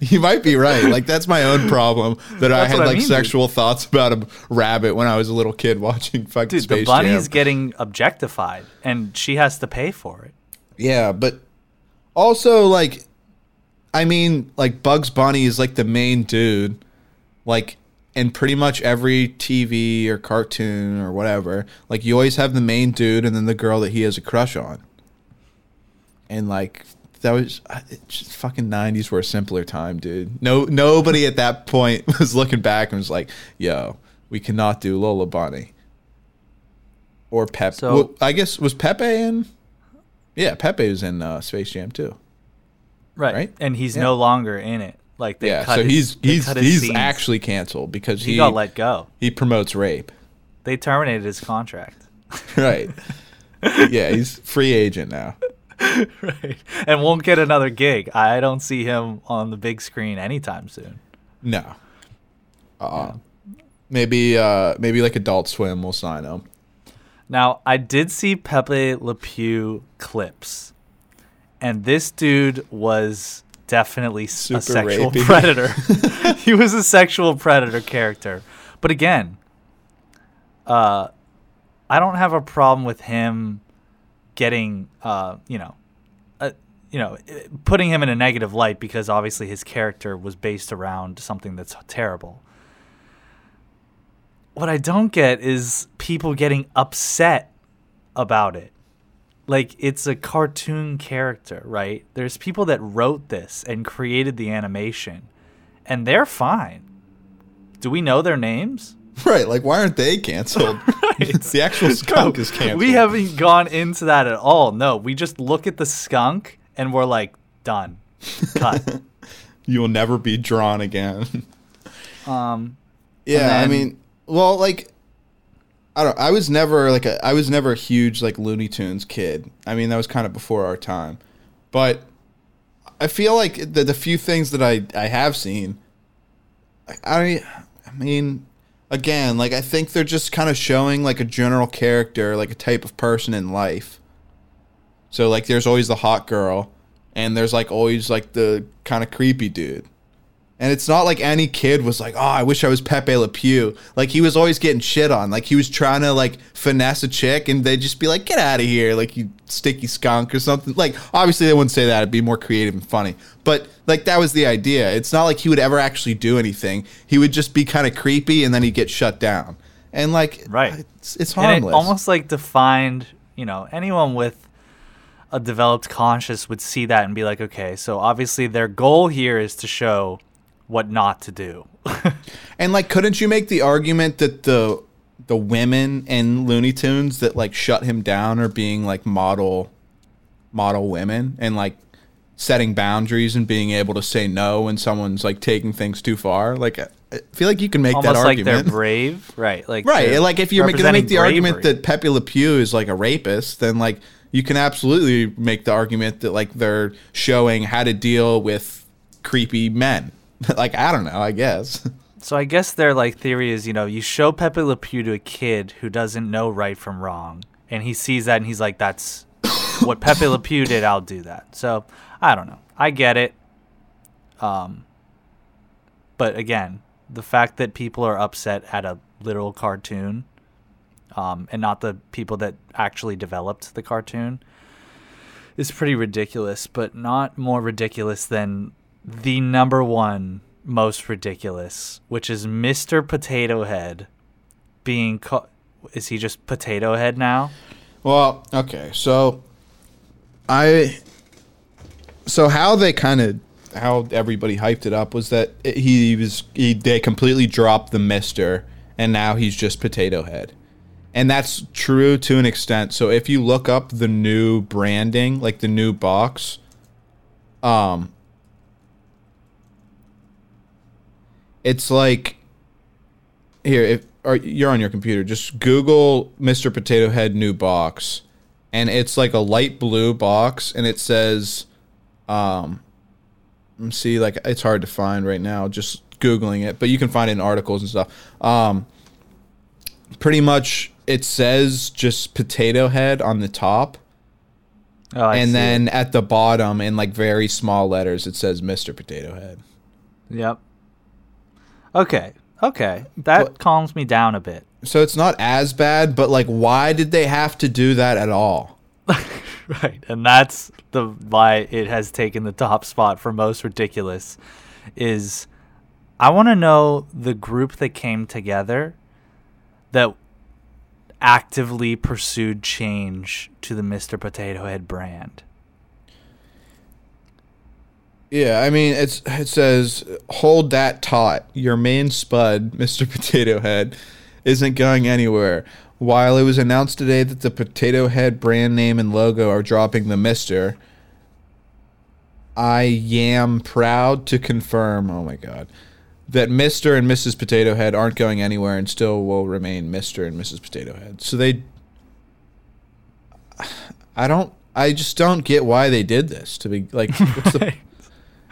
You might be right. Like, that's my own problem that I had I like mean, dude. sexual thoughts about a rabbit when I was a little kid watching fucking Dude, Space the bunny's Jam. getting objectified, and she has to pay for it. Yeah, but also like I mean, like Bugs Bunny is like the main dude. Like in pretty much every TV or cartoon or whatever, like you always have the main dude and then the girl that he has a crush on. And like that was just fucking 90s were a simpler time, dude. No nobody at that point was looking back and was like, "Yo, we cannot do Lola Bunny." Or Pepe. So- well, I guess was Pepe in yeah, Pepe was in uh, Space Jam too. Right. Right? And he's Yeah. no longer in it. Like they yeah, cut so his- he's he's he's scenes. actually canceled because he, he got let go. he promotes rape. They terminated his contract. Right. yeah, he's free agent now. right. And won't get another gig. I don't see him on the big screen anytime soon. No. Uh, maybe uh maybe like Adult Swim will sign him. Now, I did see Pepe Le Pew clips, and this dude was definitely Super a sexual rapey. predator. he was a sexual predator character. But again, uh, I don't have a problem with him getting, uh, you know, uh, you know, putting him in a negative light because obviously his character was based around something that's terrible. What I don't get is people getting upset about it. Like it's a cartoon character, right? There's people that wrote this and created the animation, and they're fine. Do we know their names? Right, like why aren't they canceled? It's the actual skunk is canceled. We haven't gone into that at all. No, we just look at the skunk and we're like, done, cut. You will never be drawn again. um, Yeah, I mean, well, like, I don't. I was never like a. I was never a huge like Looney Tunes kid. I mean, that was kind of before our time, but I feel like the the few things that I I have seen, I I mean, again, like I think they're just kind of showing like a general character, like a type of person in life. So like, there's always the hot girl, and there's like always like the kind of creepy dude. And it's not like any kid was like, "Oh, I wish I was Pepe Le Pew." Like he was always getting shit on. Like he was trying to like finesse a chick, and they'd just be like, "Get out of here!" Like you sticky skunk or something. Like obviously they wouldn't say that; it'd be more creative and funny. But like that was the idea. It's not like he would ever actually do anything. He would just be kind of creepy, and then he'd get shut down. And like, Right. it's, it's harmless. it almost like defined, you know, anyone with a developed conscience would see that and be like, okay, so obviously their goal here is to show what not to do. And like, couldn't you make the argument that the the women in Looney Tunes that like shut him down are being like model model women and like setting boundaries and being able to say no when someone's like taking things too far? Like, I feel like you can make that argument. like they're brave, right? Like right. Like, if you're going to make the argument that Pepe Le Pew is like a rapist, then like you can absolutely make the argument that like they're showing how to deal with creepy men. like, I don't know. I guess. So I guess their like theory is, you know, you show Pepe Le Pew to a kid who doesn't know right from wrong, and he sees that and he's like, "That's what Pepe Le Pew did. I'll do that." So I don't know. I get it. Um, but again, the fact that people are upset at a literal cartoon, um, and not the people that actually developed the cartoon, is pretty ridiculous. But not more ridiculous than the number one most ridiculous, which is Mr. Potato Head being. Is he just Potato Head now? Well, okay. So I so how they kind of how everybody hyped it up was that he was he they completely dropped the mister and now he's just potato head. And that's true to an extent. So if you look up the new branding, like the new box, Um, it's like here if or you're on your computer, just Google Mr. Potato Head new box, and it's like a light blue box, and it says, um, let me see, like it's hard to find right now, just googling it, but you can find it in articles and stuff. Um, pretty much, it says just Potato Head on the top, Oh, I and then it. at the bottom, in like very small letters, it says Mr. Potato Head. Yep. Okay. Okay. That But- calms me down a bit. So it's not as bad, but like, why did they have to do that at all? Right. And that's the why it has taken the top spot for most ridiculous is I want to know the group that came together that actively pursued change to the Mr. Potato Head brand. Yeah, I mean it's it says hold that taut. Your main spud, Mr. Potato Head, isn't going anywhere. While it was announced today that the Potato Head brand name and logo are dropping the Mister, I am proud to confirm, oh my god, that Mr. and Mrs. Potato Head aren't going anywhere and still will remain Mr. and Mrs. Potato Head. So they I don't I just don't get why they did this to be like what's the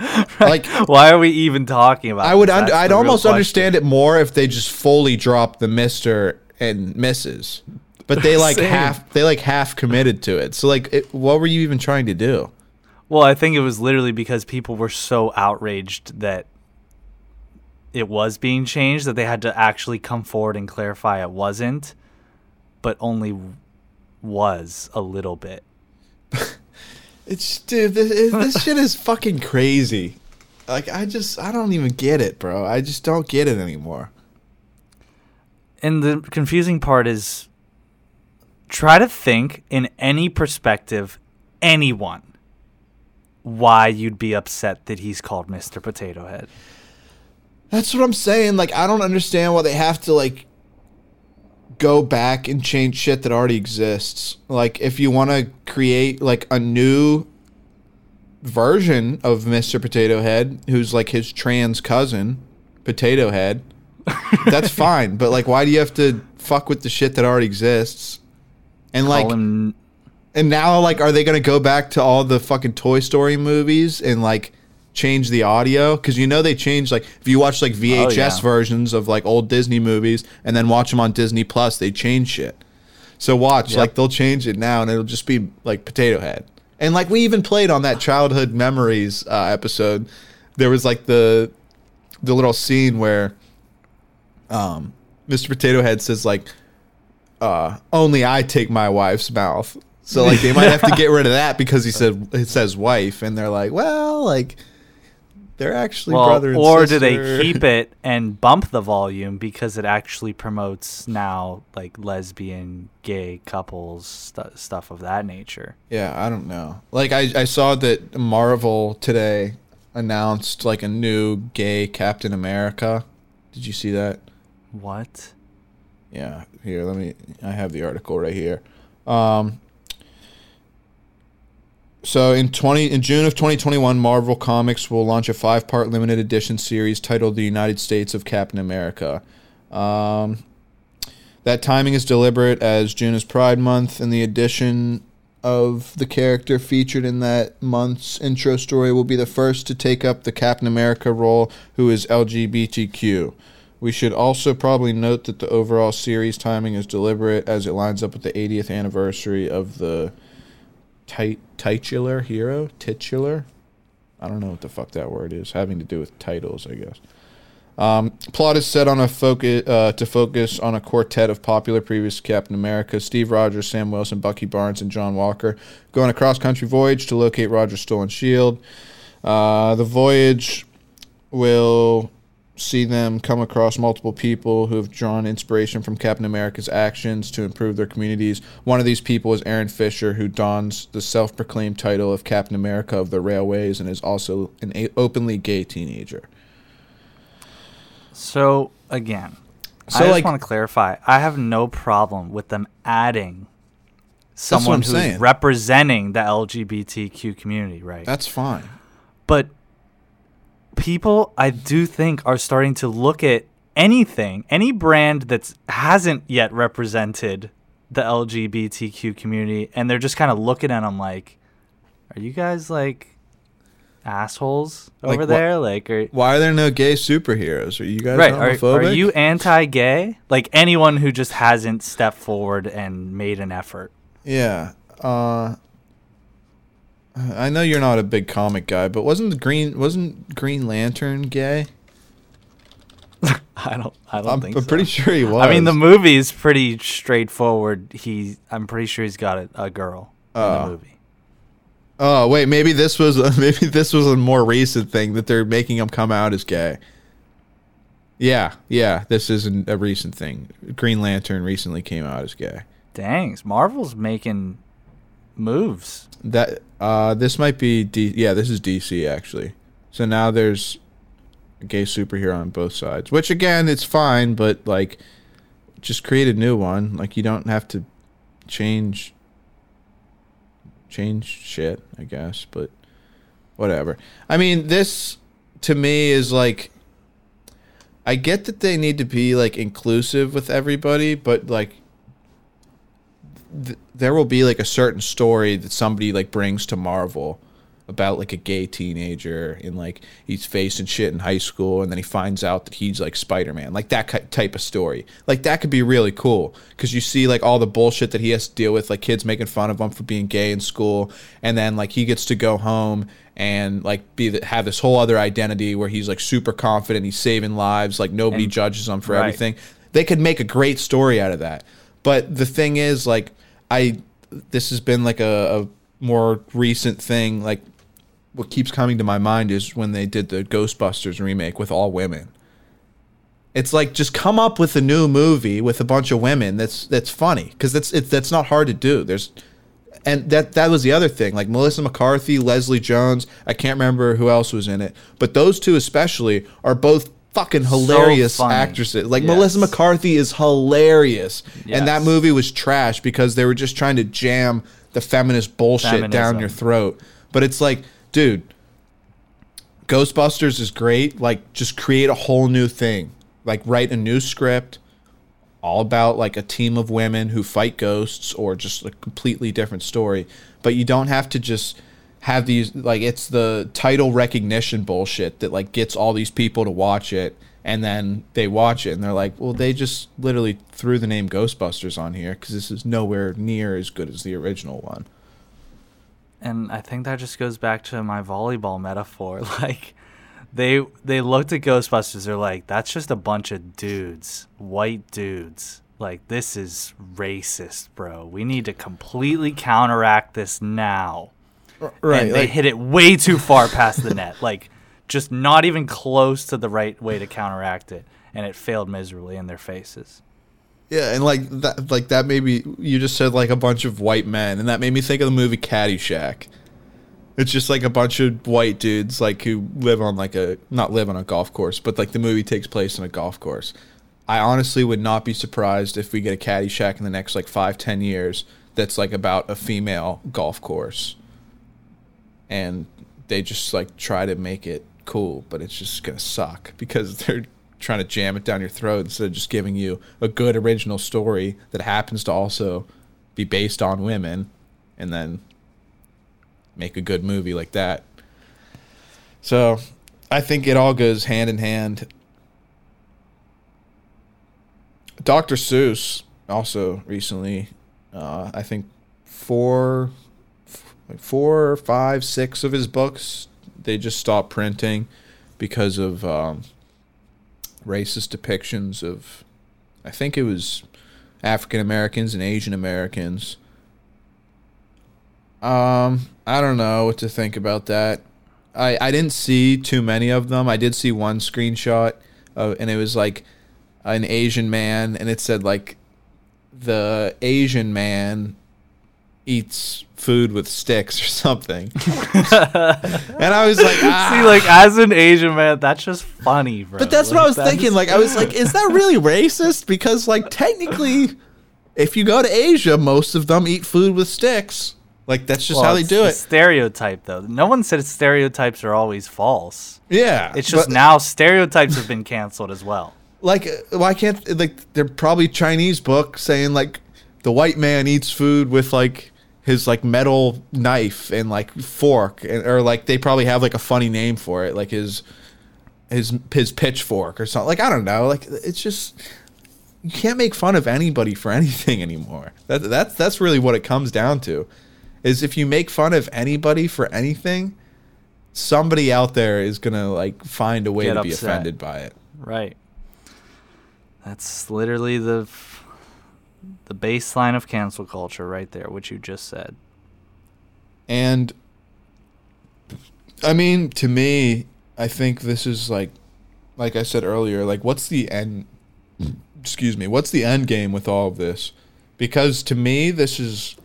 like Why are we even talking about I would That's I'd almost understand it more if they just fully dropped the Mister and Mrs. But they like Same. half they like half committed to it. So like, it, what were you even trying to do? Well, I think it was literally because people were so outraged that it was being changed that they had to actually come forward and clarify it wasn't, but only was a little bit. It's dude, this, this shit is fucking crazy. Like I just I don't even get it, bro. I just don't get it anymore. And the confusing part is try to think in any perspective, anyone, why you'd be upset that he's called Mr. Potato Head. That's what I'm saying. Like I don't understand why they have to like go back and change shit that already exists. Like if you want to create like a new version of Mr. Potato Head who's like his trans cousin, Potato Head, that's fine. But like why do you have to fuck with the shit that already exists? And like him and now, like, are they going to go back to all the fucking Toy Story movies and like change the audio? Because you know they change Like, if you watch like VHS Oh, yeah. versions of like old Disney movies and then watch them on Disney Plus, they change shit. So watch, Yep. like, they'll change it now, and it'll just be like Potato Head. And like we even played on that childhood memories uh, episode. There was like the the little scene where um, Mr. Potato Head says like uh, only I take my wife's mouth. So like they might have to get rid of that because he said it says wife, and they're like, well, like they're actually well, brother and or do they keep it and bump the volume because it actually promotes now like lesbian, gay couples, stu stuff of that nature? Yeah, I don't know. Like I, I saw that Marvel today announced like a new gay Captain America. Did you see that? What? Yeah, here, let me I have the article right here. Um so in 20 in June of 2021, Marvel Comics will launch a five-part limited edition series titled "The United States of Captain America." Um, that timing is deliberate as June is Pride Month, and the addition of the character featured in that month's intro story will be the first to take up the Captain America role who is LGBTQ. We should also probably note that the overall series timing is deliberate as it lines up with the 80th anniversary of the tit- titular hero, titular. I don't know what the fuck that word is, having to do with titles, I guess. Um, plot is set on a focus uh, to focus on a quartet of popular previous Captain America: Steve Rogers, Sam Wilson, Bucky Barnes, and John Walker go on a cross-country voyage to locate Rogers' stolen shield. Uh, the voyage will see them come across multiple people who have drawn inspiration from Captain America's actions to improve their communities. One of these people is Aaron Fisher, who dons the self-proclaimed title of Captain America of the Railways and is also an a- openly gay teenager. So again, So, I just like- want to clarify. I have no problem with them adding someone who's saying. representing the LGBTQ community, right? That's fine. but people I do think are starting to look at anything, any brand that hasn't yet represented the LGBTQ community, and they're just kind of looking at them like, "Are you guys like assholes over wha- there? Like, are Why are there no gay superheroes? Are you guys right? Are, homophobic? are you anti-gay? Like anyone who just hasn't stepped forward and made an effort." Yeah. Uh, I know you're not a big comic guy, but wasn't the Green wasn't Green Lantern gay? I don't. I don't I'm, think I'm so. pretty sure he was. I mean, the movie is pretty straightforward. He, I'm pretty sure he's got a, a girl in Oh. the movie. Oh wait, maybe this was maybe this was a more recent thing that they're making him come out as gay. Yeah, yeah, this isn't a recent thing. Green Lantern recently came out as gay. Dang, Marvel's making moves. That uh, this might be D. Yeah, this is DC actually. So now there's a gay superhero on both sides, which again, it's fine, but like, just create a new one. Like you don't have to change change shit, I guess, but whatever. I mean, this to me is like I get that they need to be like inclusive with everybody, but like th- there will be like a certain story that somebody like brings to Marvel about like a gay teenager and like he's facing shit in high school and then he finds out that he's like Spider-Man. Like that type of story. Like that could be really cool cuz you see like all the bullshit that he has to deal with like kids making fun of him for being gay in school and then like he gets to go home and like be the, have this whole other identity where he's like super confident, he's saving lives, like nobody And- judges him for right. everything. They could make a great story out of that. But the thing is like I this has been like a, a more recent thing like what keeps coming to my mind is when they did the Ghostbusters remake with all women. It's like just come up with a new movie with a bunch of women that's that's funny because that's it's that's not hard to do. There's and that that was the other thing like Melissa McCarthy, Leslie Jones, I can't remember who else was in it, but those two especially are both fucking hilarious funny. actresses. Like Yes. Melissa McCarthy is hilarious. And that movie was trash because they were just trying to jam the feminist bullshit down your throat. But it's like, dude, Ghostbusters is great. Like, just create a whole new thing. Like, write a new script all about like a team of women who fight ghosts or just a completely different story. But you don't have to just have these like it's the title recognition bullshit that like gets all these people to watch it and then they watch it and they're like, well, they just literally threw the name Ghostbusters on here because this is nowhere near as good as the original one. And I think that just goes back to my volleyball metaphor. Like they they looked at Ghostbusters, they're like, that's just a bunch of dudes, white dudes. Like this is racist, bro. We need to completely counteract this now. Right. and they like- hit it way too far past the net. Like just not even close to the right way to counteract it. And it failed miserably in their faces. Yeah, and like that, like that. Maybe you just said like a bunch of white men, and that made me think of the movie Caddyshack. It's just like a bunch of white dudes like who live on like a not live on a golf course, but like the movie takes place on a golf course. I honestly would not be surprised if we get a Caddyshack in the next like five ten years that's like about a female golf course, and they just like try to make it cool, but it's just gonna suck because they're trying to jam it down your throat instead of just giving you a good original story that happens to also be based on women, and then make a good movie like that. So, I think it all goes hand in hand. Dr. Seuss also recently, uh, I think four, like four, five, six of his books they just stopped printing because of um, racist depictions of, I think it was African Americans and Asian Americans. Um, I don't know what to think about that. I I didn't see too many of them. I did see one screenshot, and it was like an Asian man, and it said like the Asian man eats food with sticks or something. and I was like, ah. See, like as an Asian man, that's just funny, bro. But that's what I was thinking. Like, I was like, is that really racist? Because, like, technically, if you go to Asia, most of them eat food with sticks. Like that's just Well, how they do it. Stereotype though. No one said stereotypes are always false. Yeah, It's just but, now stereotypes have been canceled as well. like uh, why can't like they're probably Chinese book saying like the white man eats food with like his like metal knife and like fork and, or like they probably have like a funny name for it like his his his pitchfork or something. Like I don't know. Like it's just you can't make fun of anybody for anything anymore. That that's that's really what it comes down to is if you make fun of anybody for anything somebody out there is gonna like find a way Get to be offended by it. Right. That's literally the the baseline of cancel culture right there, which you just said. And I mean, to me, I think this is like like I said earlier, like what's the end excuse me, what's the end game with all of this? Because to me, this is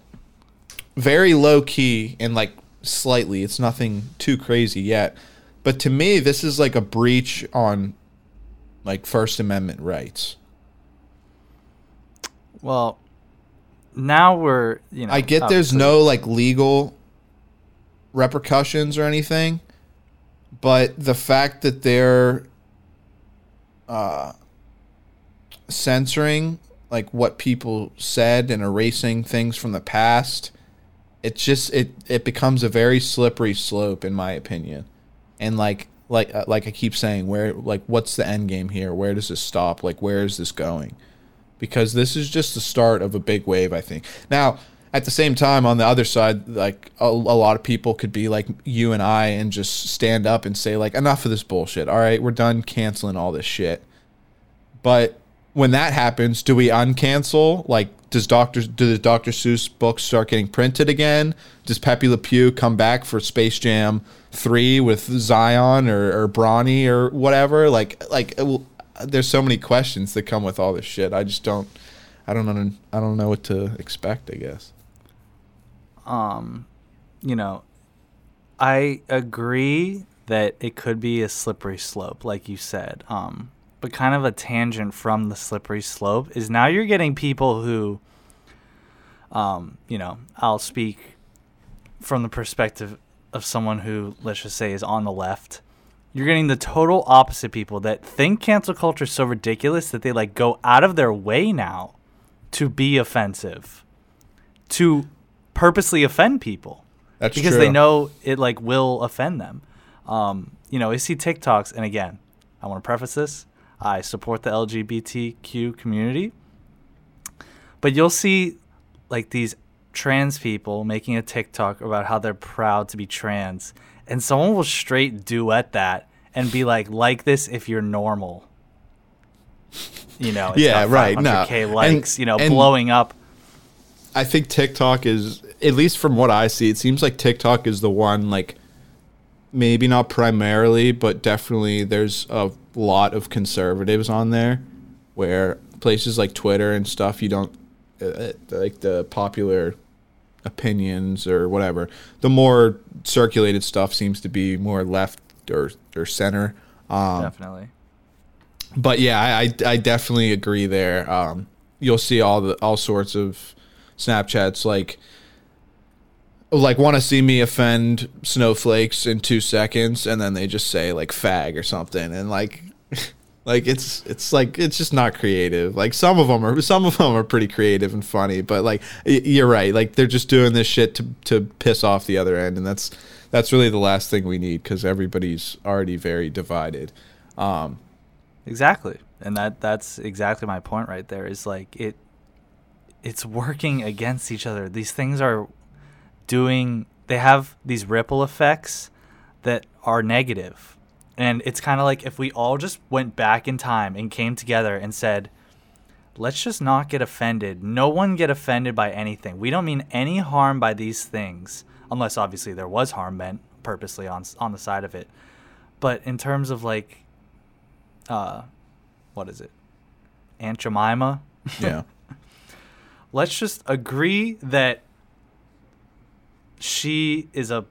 very low key and like slightly, it's nothing too crazy yet. But to me, this is like a breach on like First Amendment rights. Well, now we're, you know, I get there's obviously- no like legal repercussions or anything, but the fact that they're uh, censoring like what people said and erasing things from the past, it just it it becomes a very slippery slope in my opinion, and like like uh, like I keep saying, where like what's the end game here? Where does this stop? Like where is this going? Because this is just the start of a big wave, I think. Now, at the same time, on the other side, like a, a lot of people could be like you and I and just stand up and say, like, enough of this bullshit. All right, we're done canceling all this shit. But when that happens, do we uncancel? Like, does Doctor do the Dr. Seuss books start getting printed again? Does Pepe Le Pew come back for Space Jam three with Zion or, or Bronny or whatever? Like, like there's so many questions that come with all this shit. I just don't, I don't know, I don't know what to expect. I guess. um, you know, I agree that it could be a slippery slope, like you said. Um, but kind of a tangent from the slippery slope is now you're getting people who, um, you know, I'll speak from the perspective of someone who, let's just say, is on the left. You're getting the total opposite people that think cancel culture is so ridiculous that they like go out of their way now to be offensive, to purposely offend people That's because true. they know it like will offend them. Um, you know, I see TikToks, and again, I want to preface this: I support the LGBTQ community, but you'll see like these trans people making a TikTok about how they're proud to be trans, and someone will straight duet that and be like, "Like this if you're normal." You know, it's Yeah, right, no. 500K And- you know, blowing up. I think TikTok is, at least from what I see, it seems like TikTok is the one, like, maybe not primarily, but definitely there's a lot of conservatives on there where places like Twitter and stuff, you don't, uh, like the popular opinions or whatever, the more circulated stuff seems to be more left or, or center. Um, Definitely. but yeah, I, I I definitely agree there. Um, you'll see all the all sorts of Snapchats like like want to see me offend snowflakes in two seconds, and then they just say like fag or something, and like like it's it's like it's just not creative. Like some of them are some of them are pretty creative and funny, but like you're right. Like they're just doing this shit to to piss off the other end, and that's that's really the last thing we need because everybody's already very divided. Um, Exactly. And that that's exactly my point right there is like it it's working against each other. These things are doing they have these ripple effects that are negative. And it's kind of like if we all just went back in time and came together and said, let's just not get offended. No one get offended by anything. We don't mean any harm by these things, unless obviously there was harm meant purposely on on the side of it. But in terms of like uh, what is it? Aunt Jemima. yeah. Let's just agree that she is a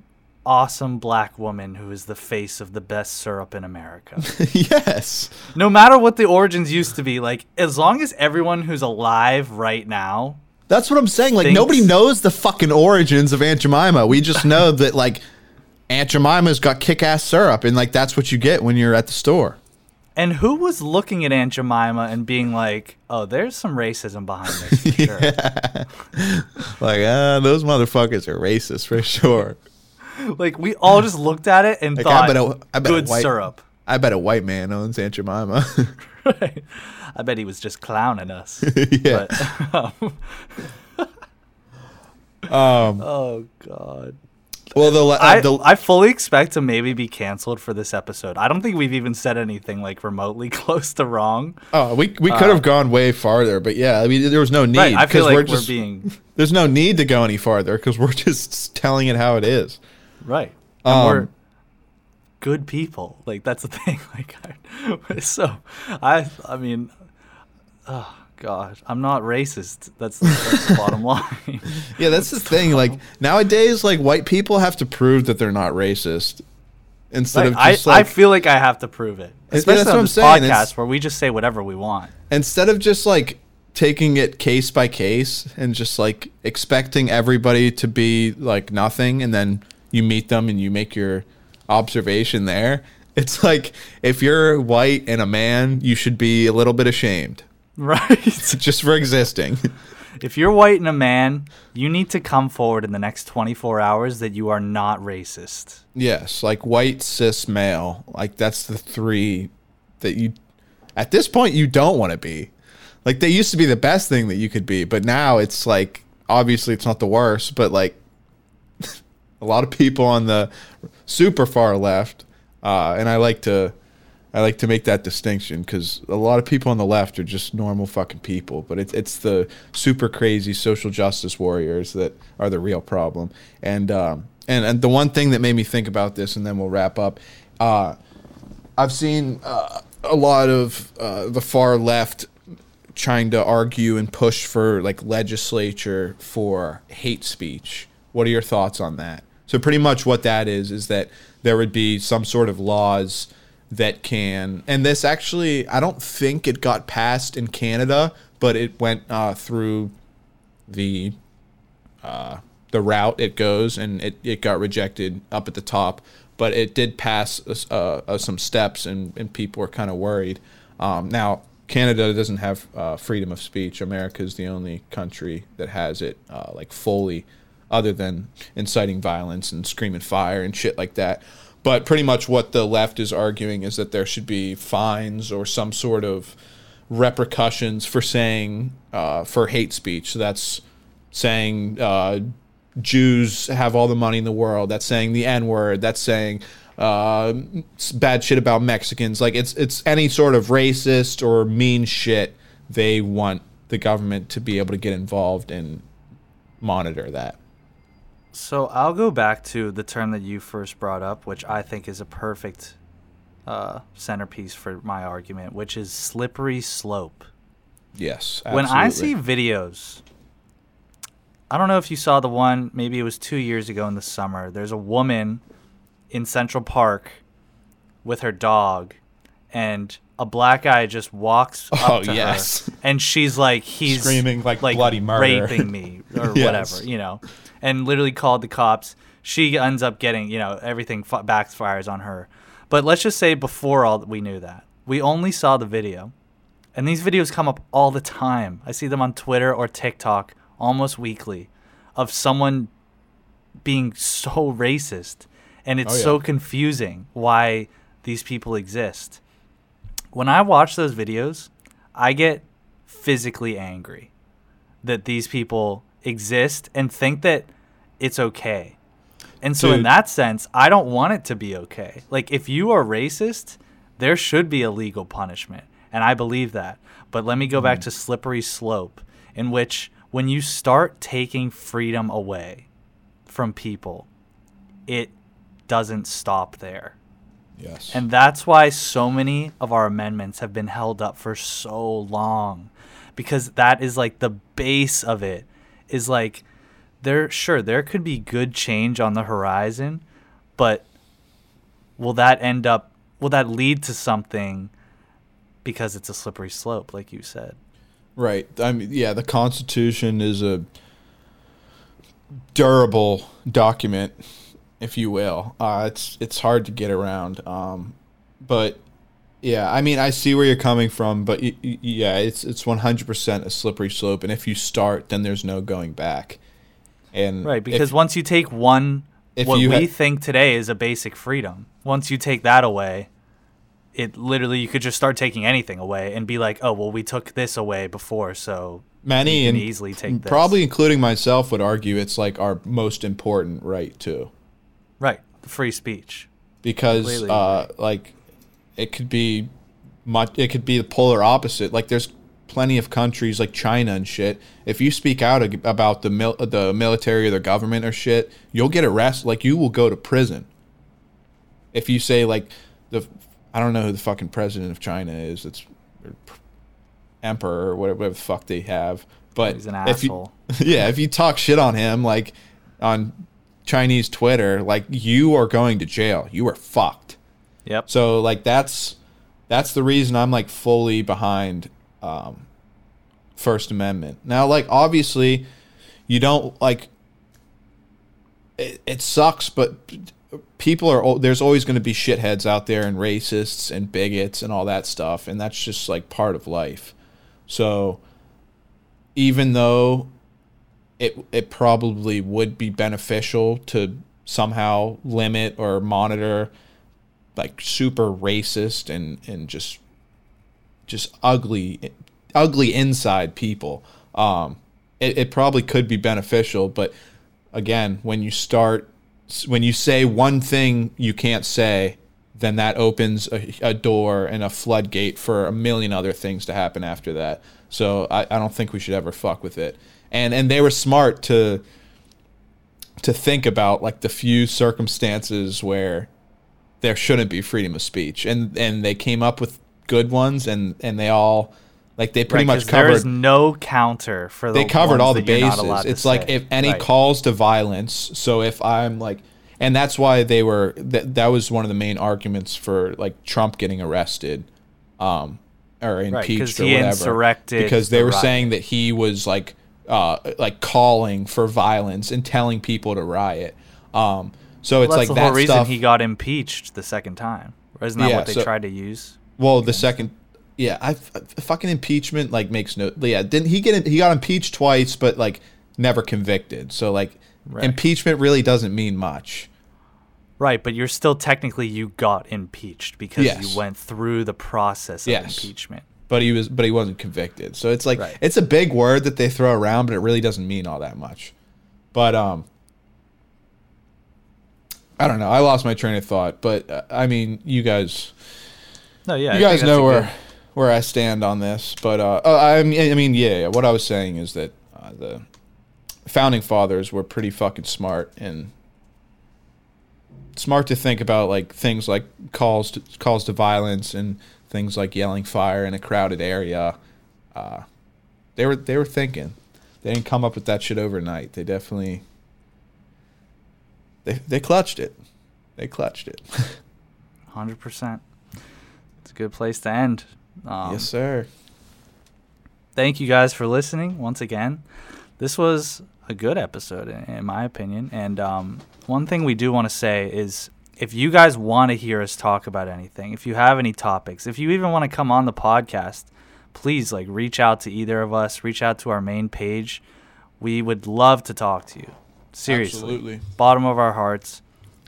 awesome black woman who is the face of the best syrup in America. yes. no matter what the origins used to be, like as long as everyone who's alive right now That's what I'm saying. Like Thinks- nobody knows the fucking origins of Aunt Jemima. We just know that like Aunt Jemima's got kick-ass syrup, and like that's what you get when you're at the store. And who was looking at Aunt Jemima and being like, "Oh, there's some racism behind this for sure." Like, ah, those motherfuckers are racist for sure. Like we all just looked at it and Like, thought, I bet a, I bet "Good white, syrup." I bet a white man owns Aunt Jemima. Right. I bet he was just clowning us. yeah. But, um. oh god. Well, the, uh, I, the I fully expect to maybe be canceled for this episode. I don't think we've even said anything like remotely close to wrong. oh, we we could have gone way farther, but yeah, I mean, there was no need. Right. I feel like we're, we're just being there's no need to go any farther because we're just telling it how it is. Right. And Um, we're good people. Like that's the thing. Like I, so I I mean oh god, I'm not racist. That's, that's the bottom line. Yeah, that's the thing. Like nowadays, like white people have to prove that they're not racist instead Right, of I, like, I feel like I have to prove it. that's Especially what on this saying, it's- podcast where we just say whatever we want. instead of just like taking it case by case and just like expecting everybody to be like nothing and then you meet them and you make your observation there it's like if you're white and a man you should be a little bit ashamed Right. just for existing if you're white and a man, you need to come forward in the next 24 hours that you are not racist. yes like white cis male like that's the three that you at this point you don't want to be like they used to be the best thing that you could be but now it's like obviously it's not the worst but like a lot of people on the super far left uh, and i like to i like to make that distinction because a lot of people on the left are just normal fucking people but it's, it's the super crazy social justice warriors that are the real problem and um, and, and the one thing that made me think about this and then we'll wrap up uh, I've seen uh, a lot of uh, the far left trying to argue and push for like legislature for hate speech. What are your thoughts on that? So pretty much what that is is that there would be some sort of laws that can and this actually I don't think it got passed in Canada, but it went uh, through the uh, the route it goes, and it, it got rejected up at the top. But it did pass uh, uh, some steps, and, and people were kind of worried. Um, now, Canada doesn't have uh, freedom of speech. America is the only country that has it, uh, like fully, other than inciting violence and screaming fire and shit like that. But pretty much what the left is arguing is that there should be fines or some sort of repercussions for saying uh, for hate speech. So that's saying uh, Jews have all the money in the world. That's saying the N word. That's saying uh, bad shit about Mexicans. Like it's it's any sort of racist or mean shit. They want the government to be able to get involved and monitor that. So I'll go back to the term that you first brought up, which I think is a perfect uh, centerpiece for my argument, which is slippery slope. Yes. When I see videos, I don't know if you saw the one, maybe it was two years ago in the summer. There's a woman in Central Park with her dog, and a black guy just walks up Oh, to yes. her, and she's like, he's Screaming like bloody murder. raping me or Yes. whatever, you know, and literally called the cops. She ends up getting, you know, everything f- backfires on her. But let's just say before all we knew that, we only saw the video, and these videos come up all the time. I see them on Twitter or TikTok almost weekly, of someone being so racist, and it's Oh, yeah. so confusing why these people exist. When I watch those videos, I get physically angry that these people exist and think that it's okay. And so in that sense, I don't want it to be okay. Like if you are racist, there should be a legal punishment, and I believe that. But let me go back mm. to slippery slope in which when you start taking freedom away from people, it doesn't stop there. yes. And that's why so many of our amendments have been held up for so long. Because that is like the base of it is like there sure there could be good change on the horizon, but will that end up will that lead to something because it's a slippery slope like you said. Right. I mean, yeah, the Constitution is a durable document, if you will. Uh, it's it's hard to get around. Um, but yeah, I mean, I see where you're coming from, but y- y- yeah, it's it's 100% a slippery slope, and if you start, then there's no going back. And Right, if- because once you take one, if what we had- think today is a basic freedom, once you take that away, it literally you could just start taking anything away and be like, oh well, we took this away before, so many you can and easily take this. probably including myself would argue it's like our most important right too. right, the free speech. because uh, like it could be much it could be the polar opposite like there's plenty of countries like China and shit if you speak out about the mil- the military or the government or shit you'll get arrested like you will go to prison if you say like the I don't know who the fucking president of China is it's or emperor or whatever, whatever the fuck they have but He's an if you- yeah, if you talk shit on him, like on Chinese Twitter, like you are going to jail. You are fucked. Yep. So like that's that's the reason I'm like fully behind um, First Amendment. Now, like obviously, you don't like. It, it sucks, but people are. There's always going to be shitheads out there and racists and bigots and all that stuff, and that's just like part of life. So, even though it it probably would be beneficial to somehow limit or monitor like super racist and and just just ugly ugly inside people. Um it, it probably could be beneficial but again when you start when you say one thing you can't say then that opens a, a door and a floodgate for a million other things to happen after that. So I, I don't think we should ever fuck with it. And and they were smart to to think about like the few circumstances where there shouldn't be freedom of speech and and they came up with good ones and and they all like they pretty Right, covered. There is no counter for the they covered all the that you're not bases it's like say. if any Right. calls to violence so if i'm like and that's why they were that, that was one of the main arguments for like trump getting arrested um or impeached or he whatever because they the were riot. saying that he was like uh like calling for violence and telling people to riot um so it's Well, like the that whole reason stuff he got impeached the second time. Isn't that Yeah, what they so- tried to use? Well, the second, yeah, I fucking impeachment like makes no. Yeah, didn't he get he got impeached twice, but like never convicted. So like Right. impeachment really doesn't mean much. Right, but you're still technically you got impeached because Yes. you went through the process of Yes. impeachment. But he was, but he wasn't convicted. So it's like Right. it's a big word that they throw around, but it really doesn't mean all that much. But um, I don't know. I lost my train of thought, but uh, I mean, you guys, No, yeah, you think guys know where good- where I stand on this, but uh, uh, I mean, I mean, yeah, yeah. What I was saying is that uh, the founding fathers were pretty fucking smart and smart to think about like things like calls to calls to violence and things like yelling fire in a crowded area. Uh, they were they were thinking. They didn't come up with that shit overnight. They definitely they they clutched it. They clutched it. Hundred percent. It's a good place to end. Um, yes, sir. Thank you guys for listening once again. This was a good episode, in, in my opinion. And um, one thing we do want to say is, if you guys want to hear us talk about anything, if you have any topics, if you even want to come on the podcast, please like reach out to either of us. Reach out to our main page. We would love to talk to you. Seriously, Absolutely. bottom of our hearts.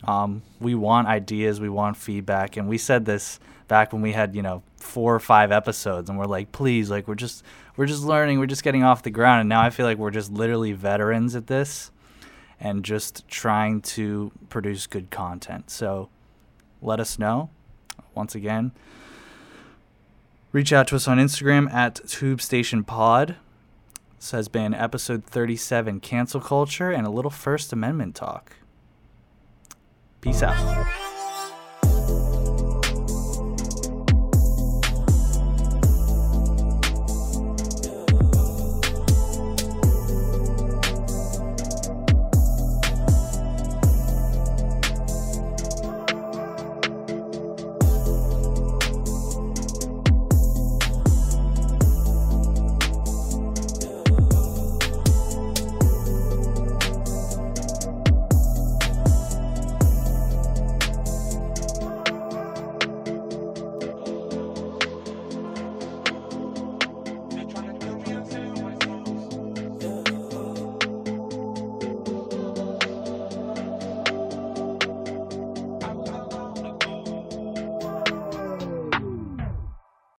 Um, we want ideas, we want feedback, and we said this back when we had you know four or five episodes, and we're like, please, like we're just we're just learning, we're just getting off the ground, and now I feel like we're just literally veterans at this, and just trying to produce good content. So let us know. Once again, reach out to us on Instagram at Tube Station Pod. This has been episode 37 Cancel Culture and a little First Amendment talk. Peace out.